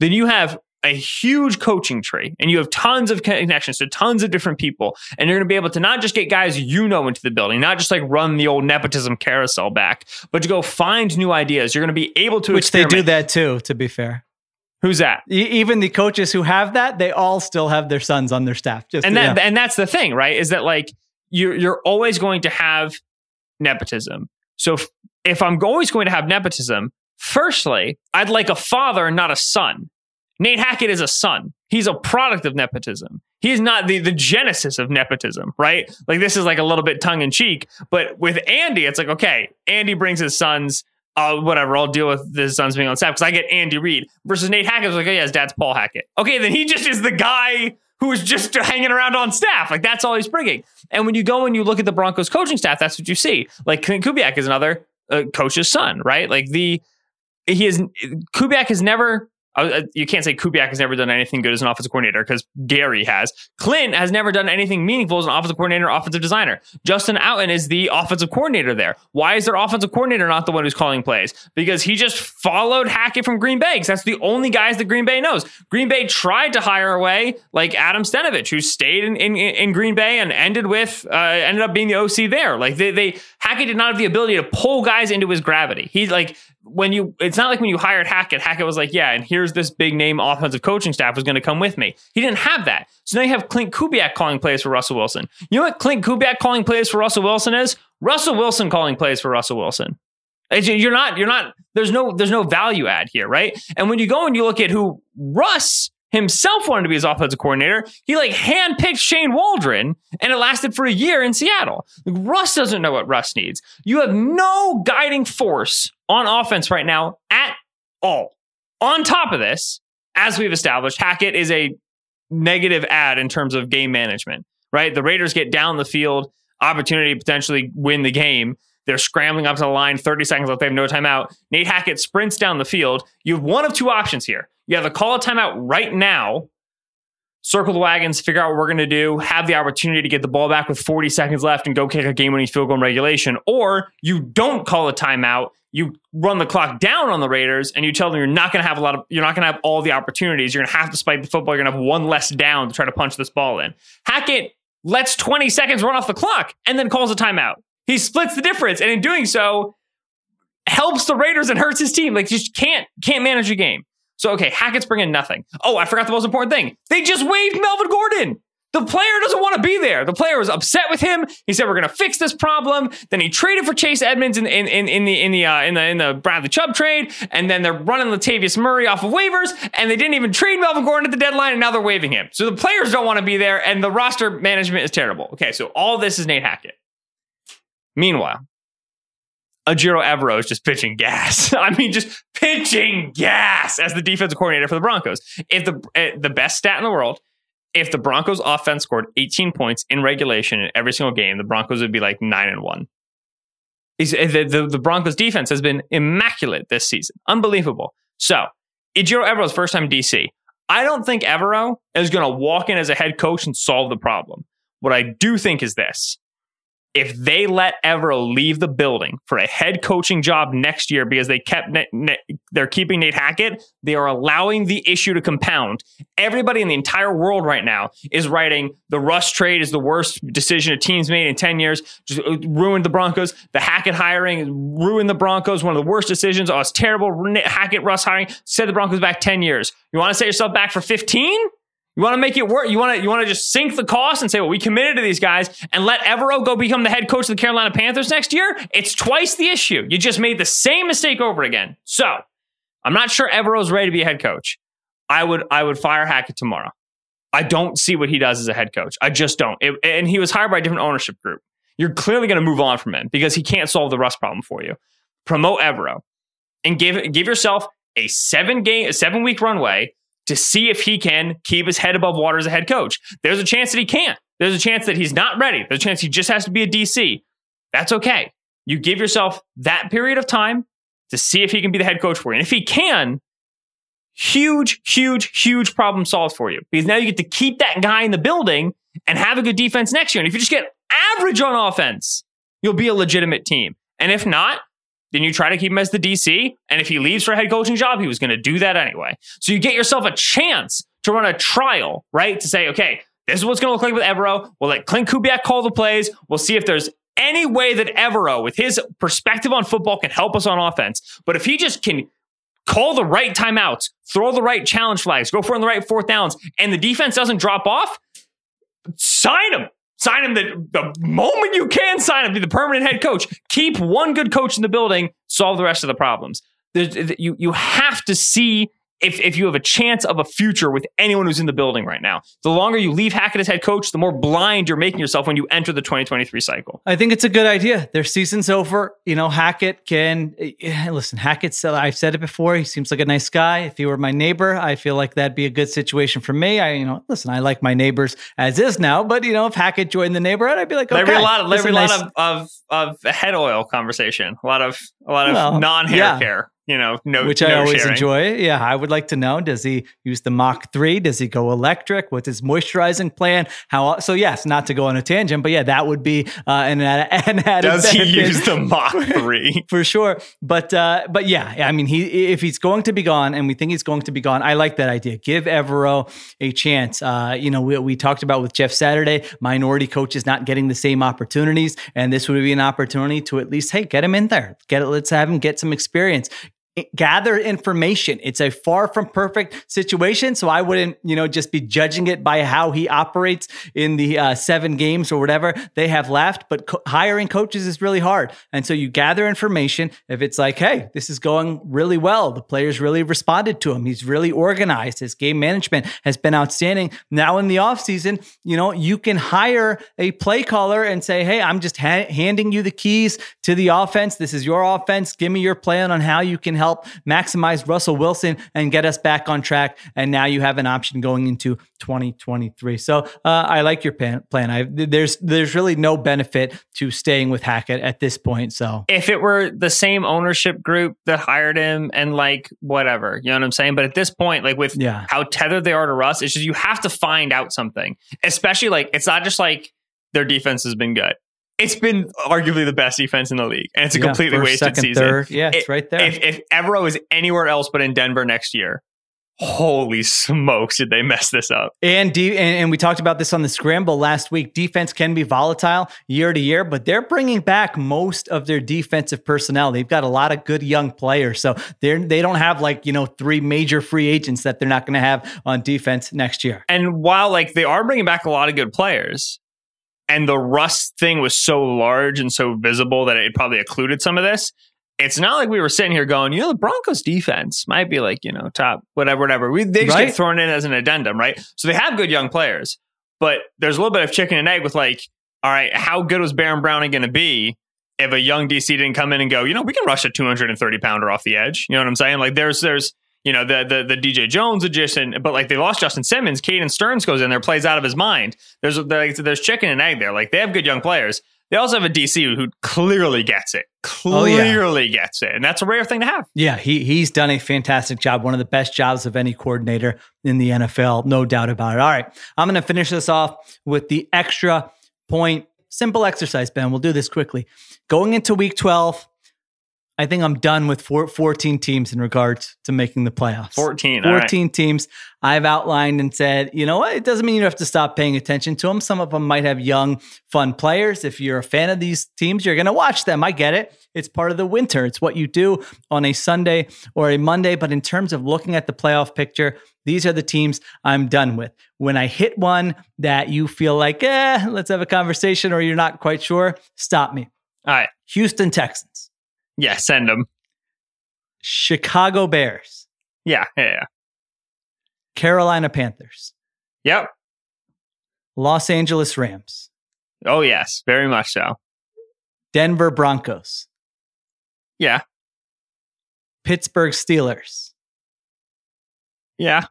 then you have a huge coaching tree and you have tons of connections to tons of different people. And you're going to be able to not just get guys you know into the building, not just like run the old nepotism carousel back, but to go find new ideas. You're going to be able to Which they do that too, to be fair. Who's that? Even the coaches who have that, they all still have their sons on their staff. Just and that yeah. and that's the thing, right? Is that like you're you're always going to have nepotism. So if, if I'm always going to have nepotism, firstly, I'd like a father, and not a son. Nate Hackett is a son. He's a product of nepotism. He's not the, the genesis of nepotism, right? Like this is like a little bit tongue in cheek. But with Andy, it's like, okay, Andy brings his sons, uh, whatever, I'll deal with his sons being on staff because I get Andy Reid. Versus Nate Hackett's like, oh yeah, his dad's Paul Hackett. Okay, then he just is the guy who is just hanging around on staff. Like that's all he's bringing. And when you go and you look at the Broncos coaching staff, that's what you see. Like Clint Kubiak is another uh, coach's son, right? Like the he is Kubiak has never. You can't say Kubiak has never done anything good as an offensive coordinator because Gary has. Clint has never done anything meaningful as an offensive coordinator, offensive designer. Justin Outen is the offensive coordinator there. Why is their offensive coordinator not the one who's calling plays? Because he just followed Hackett from Green Bay. that's the only guys that Green Bay knows. Green Bay tried to hire away like Adam Stenavich, who stayed in, in, in Green Bay and ended with uh, ended up being the OC there. Like they, they Hackett did not have the ability to pull guys into his gravity. He like when you it's not like when you hired Hackett, Hackett was like, yeah, and here's this big name offensive coaching staff who's going to come with me. He didn't have that. So now you have Clint Kubiak calling plays for Russell Wilson. You know what Clint Kubiak calling plays for Russell Wilson is? Russell Wilson calling plays for Russell Wilson. You're not, you're not, there's no, there's no value add here, right? And when you go and you look at who Russ himself wanted to be his offensive coordinator. He like handpicked Shane Waldron and it lasted for a year in Seattle. Like, Russ doesn't know what Russ needs. You have no guiding force on offense right now at all. On top of this, as we've established, Hackett is a negative ad in terms of game management, right? The Raiders get down the field, opportunity to potentially win the game. They're scrambling up to the line, 30 seconds left. They have no timeout. Nate Hackett sprints down the field. You have one of two options here. You have to call a timeout right now, circle the wagons, figure out what we're going to do, have the opportunity to get the ball back with 40 seconds left and go kick a game winning field goal in regulation, or you don't call a timeout. You run the clock down on the Raiders and you tell them you're not going to have a lot of, you're not going to have all the opportunities. You're going to have to spike the football. You're going to have one less down to try to punch this ball in. Hackett lets 20 seconds run off the clock and then calls a timeout. He splits the difference, and in doing so, helps the Raiders and hurts his team. Like just can't can't manage a game. So okay, Hackett's bringing nothing. Oh, I forgot the most important thing. They just waived Melvin Gordon. The player doesn't want to be there. The player was upset with him. He said, "We're going to fix this problem." Then he traded for Chase Edmonds in, in, in, in the in the uh, in the in the Bradley Chubb trade, and then they're running Latavius Murray off of waivers, and they didn't even trade Melvin Gordon at the deadline, and now they're waiving him. So the players don't want to be there, and the roster management is terrible. Okay, so all this is Nate Hackett. Meanwhile, Ejiro Evero is just pitching gas. I mean, just pitching gas as the defensive coordinator for the Broncos. If the uh, the best stat in the world, if the Broncos offense scored 18 points in regulation in every single game, the Broncos would be like nine and one. The, the, the Broncos defense has been immaculate this season. Unbelievable. So, Ejiro Evero's first time DC. I don't think Evero is going to walk in as a head coach and solve the problem. What I do think is this if they let Evero leave the building for a head coaching job next year because they kept they're keeping Nate Hackett, they are allowing the issue to compound. Everybody in the entire world right now is writing the Russ trade is the worst decision a team's made in 10 years, just uh, ruined the Broncos. The Hackett hiring ruined the Broncos, one of the worst decisions. Oh, it's terrible. Hackett Russ hiring set the Broncos back 10 years. You want to set yourself back for 15? You want to make it work. You want to you want to just sink the cost and say, well, we committed to these guys and let Evero go become the head coach of the Carolina Panthers next year. It's twice the issue. You just made the same mistake over again. So I'm not sure Evero's ready to be a head coach. I would I would fire Hackett tomorrow. I don't see what he does as a head coach. I just don't. It, and he was hired by a different ownership group. You're clearly going to move on from him because he can't solve the Russ problem for you. Promote Evero and give give yourself a seven game, a seven week runway to see if he can keep his head above water as a head coach. There's a chance that he can't. There's a chance that he's not ready. There's a chance he just has to be a DC. That's okay. You give yourself that period of time to see if he can be the head coach for you. And if he can, huge, huge, huge problem solved for you because now you get to keep that guy in the building and have a good defense next year. And if you just get average on offense, you'll be a legitimate team. And if not, then you try to keep him as the DC. And if he leaves for a head coaching job, he was going to do that anyway. So you get yourself a chance to run a trial, right? To say, okay, this is what's going to look like with Evero. We'll let Clint Kubiak call the plays. We'll see if there's any way that Evero, with his perspective on football, can help us on offense. But if he just can call the right timeouts, throw the right challenge flags, go for in the right fourth downs, and the defense doesn't drop off, sign him. Sign him the, the moment you can sign him, be the permanent head coach. Keep one good coach in the building, solve the rest of the problems. There's, you, you have to see if, if you have a chance of a future with anyone who's in the building right now. The longer you leave Hackett as head coach, the more blind you're making yourself when you enter the 2023 cycle. I think it's a good idea. Their season's over. You know, Hackett can eh, listen. Hackett's, I've said it before. He seems like a nice guy. If he were my neighbor, I feel like that'd be a good situation for me. I, you know, listen, I like my neighbors as is now, but you know, if Hackett joined the neighborhood, I'd be like, okay. There'd be a lot of, there'd be a nice... lot of, of, of head oil conversation, a lot of, a lot of well, non hair yeah. care you know, no, which I no always sharing. enjoy. Yeah, I would like to know: Does he use the Mach three? Does he go electric? What's his moisturizing plan? How? So yes, not to go on a tangent, but yeah, that would be uh, an, an added. Does benefit. he use the Mach three for sure? But uh, but yeah, I mean, he if he's going to be gone, and we think he's going to be gone, I like that idea. Give Evero a chance. Uh, you know, we, we talked about with Jeff Saturday, minority coaches not getting the same opportunities, and this would be an opportunity to at least hey, get him in there, get it. Let's have him get some experience gather information. It's a far from perfect situation, so I wouldn't, you know, just be judging it by how he operates in the uh, seven games or whatever they have left. But co- hiring coaches is really hard, and so you gather information. If it's like, hey, this is going really well, the players really responded to him. He's really organized. His game management has been outstanding. Now in the offseason, you know, you can hire a play caller and say, hey, I'm just ha- handing you the keys to the offense. This is your offense. Give me your plan on how you can help help maximize Russell Wilson and get us back on track. And now you have an option going into 2023. So uh, I like your plan. plan. I, there's there's really no benefit to staying with Hackett at this point. So if it were the same ownership group that hired him and like whatever, you know what I'm saying. But at this point, like with yeah. how tethered they are to Russ, it's just you have to find out something. Especially like it's not just like their defense has been good it's been arguably the best defense in the league, and it's a yeah, completely first, wasted second, season. Third. Yeah, it's it, right there. If, if Evero is anywhere else but in Denver next year, holy smokes, did they mess this up? And, de- and, and we talked about this on the scramble last week. Defense can be volatile year to year, but they're bringing back most of their defensive personnel. They've got a lot of good young players, so they're they don't have like you know three major free agents that they're not going to have on defense next year. And while like they are bringing back a lot of good players, and the Russ thing was so large and so visible that it probably occluded some of this. It's not like we were sitting here going, you know, the Broncos defense might be like, you know, top, whatever, whatever. We, they just right? get thrown in as an addendum, right? So they have good young players, but there's a little bit of chicken and egg with like, all right, how good was Baron Browning going to be if a young DC didn't come in and go, you know, we can rush a 230 pounder off the edge. You know what I'm saying? Like there's, there's, you know, the the the DJ Jones addition, but like they lost Justin Simmons, Caden Sterns goes in there, plays out of his mind. There's like, there's chicken and egg there. Like they have good young players. They also have a DC who clearly gets it, clearly oh, yeah. gets it, and that's a rare thing to have. Yeah, he he's done a fantastic job, one of the best jobs of any coordinator in the NFL, no doubt about it. All right, I'm going to finish this off with the extra point, simple exercise. Ben, we'll do this quickly. Going into Week 12, I think I'm done with four, 14 teams in regards to making the playoffs. 14. 14 right. teams I've outlined and said, you know what? It doesn't mean you have to stop paying attention to them. Some of them might have young, fun players. If you're a fan of these teams, you're going to watch them. I get it. It's part of the winter. It's what you do on a Sunday or a Monday. But in terms of looking at the playoff picture, these are the teams I'm done with. When I hit one that you feel like, eh, let's have a conversation or you're not quite sure, stop me. All right. Houston Texans. Yeah, send them. Chicago Bears. Yeah, yeah, yeah. Carolina Panthers. Yep. Los Angeles Rams. Oh, yes, very much so. Denver Broncos. Yeah. Pittsburgh Steelers. Yeah.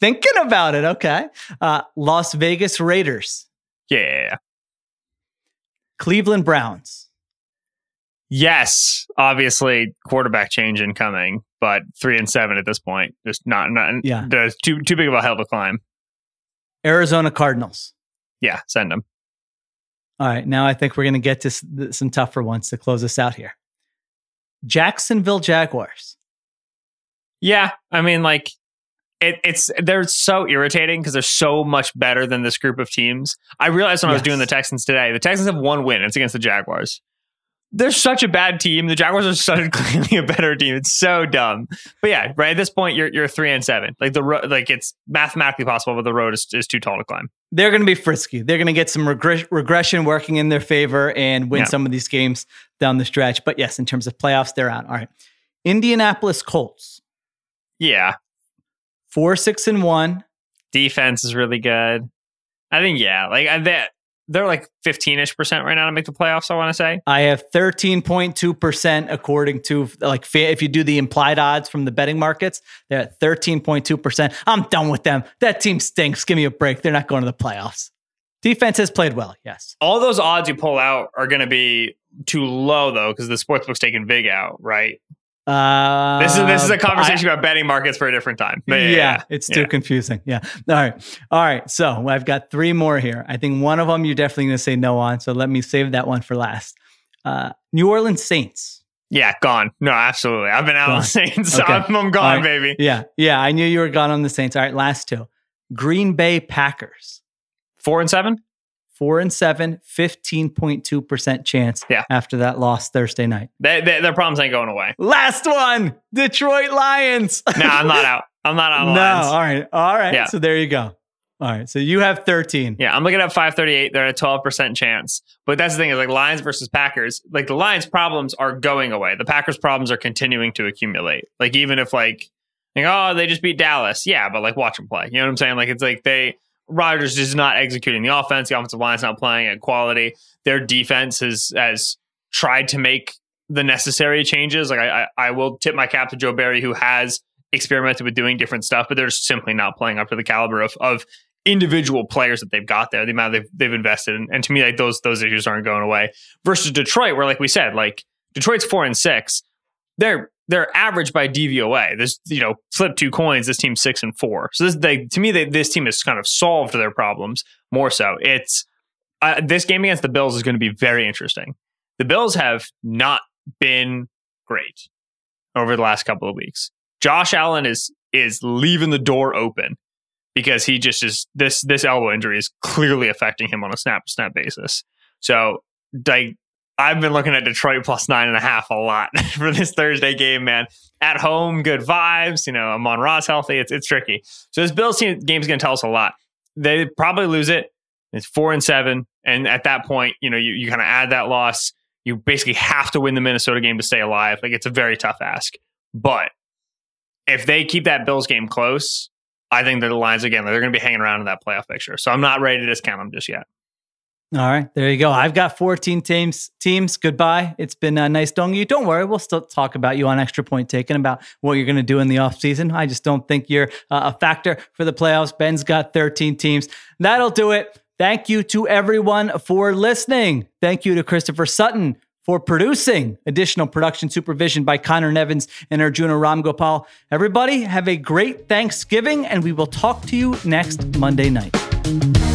Thinking about it. Okay. Uh, Las Vegas Raiders. Yeah. Cleveland Browns. Yes, obviously quarterback change incoming, but three and seven at this point, just not not yeah, too too big of a hill to climb. Arizona Cardinals. Yeah, send them. All right, now I think we're going to get to some tougher ones to close us out here. Jacksonville Jaguars. Yeah, I mean, like it, it's they're so irritating because they're so much better than this group of teams. I realized when yes. I was doing the Texans today, the Texans have one win. It's against the Jaguars they're such a bad team. The Jaguars are such clearly a better team. It's so dumb. But yeah, right at this point, you're you're three and seven. Like the ro- like it's mathematically possible, but the road is, is too tall to climb. They're going to be frisky. They're going to get some regression working in their favor and win yeah. some of these games down the stretch. But yes, in terms of playoffs, they're out. All right, Indianapolis Colts. Yeah, four six and one. Defense is really good. I think yeah, like I, that they're like 15ish percent right now to make the playoffs. I want to say I have 13.2 percent according to like if you do the implied odds from the betting markets, they're at 13.2 percent. I'm done with them. That team stinks. Give me a break. They're not going to the playoffs. Defense has played well. Yes. All those odds you pull out are going to be too low though because the sportsbook's taking vig out, right? Uh, this is this is a conversation I, about betting markets for a different time. Yeah, yeah, yeah, it's too yeah. confusing. Yeah. All right. All right. So I've got three more here. I think one of them you're definitely going to say no on. So let me save that one for last. Uh, New Orleans Saints. Yeah, gone. No, absolutely. I've been out gone. on the Saints. Okay. I'm, I'm gone, right. baby. Yeah, yeah. I knew you were gone on the Saints. All right, last two. Green Bay Packers. Four and seven. Four and seven, 15.2% chance Yeah. after that loss Thursday night. They, they, their problems ain't going away. Last one, Detroit Lions. No, I'm not out. I'm not out no, lines. all right. All right. Yeah. So there you go. All right. So you have 13. Yeah, I'm looking at 538. They're at a 12% chance. But that's the thing is like Lions versus Packers, like the Lions problems are going away. The Packers problems are continuing to accumulate. Like even if like, like oh, they just beat Dallas. Yeah, but like watch them play. You know what I'm saying? Like it's like they Rodgers is not executing the offense. The offensive line's not playing at quality. Their defense has has tried to make the necessary changes. Like I, I, I will tip my cap to Joe Barry, who has experimented with doing different stuff, but they're simply not playing up to the caliber of of individual players that they've got there, the amount they've they've invested in. And to me, like those those issues aren't going away. Versus Detroit, where like we said, like Detroit's four and six, they're they're average by DVOA. This you know flip two coins. This team's six and four. So this they to me they, this team has kind of solved their problems more so. It's uh, this game against the Bills is going to be very interesting. The Bills have not been great over the last couple of weeks. Josh Allen is is leaving the door open because he just is this this elbow injury is clearly affecting him on a snap snap basis. So like I've been looking at Detroit plus nine and a half a lot for this Thursday game, man. At home, good vibes. You know, Amon-Ra's healthy. It's it's tricky. So this Bills team game is going to tell us a lot. They probably lose it. It's four and seven, and at that point, you know, you you kind of add that loss. You basically have to win the Minnesota game to stay alive. Like it's a very tough ask, but if they keep that Bills game close, I think the Lions again they're going to be hanging around in that playoff picture. So I'm not ready to discount them just yet. All right, there you go. I've got 14 teams. Teams, goodbye. It's been uh, nice knowing you. Don't worry, we'll still talk about you on Extra Point Taken about what you're going to do in the offseason. I just don't think you're uh, a factor for the playoffs. Ben's got 13 teams. That'll do it. Thank you to everyone for listening. Thank you to Christopher Sutton for producing. Additional production supervision by Conor Nevins and Arjuna Ramgopal. Everybody, have a great Thanksgiving, and we will talk to you next Monday night.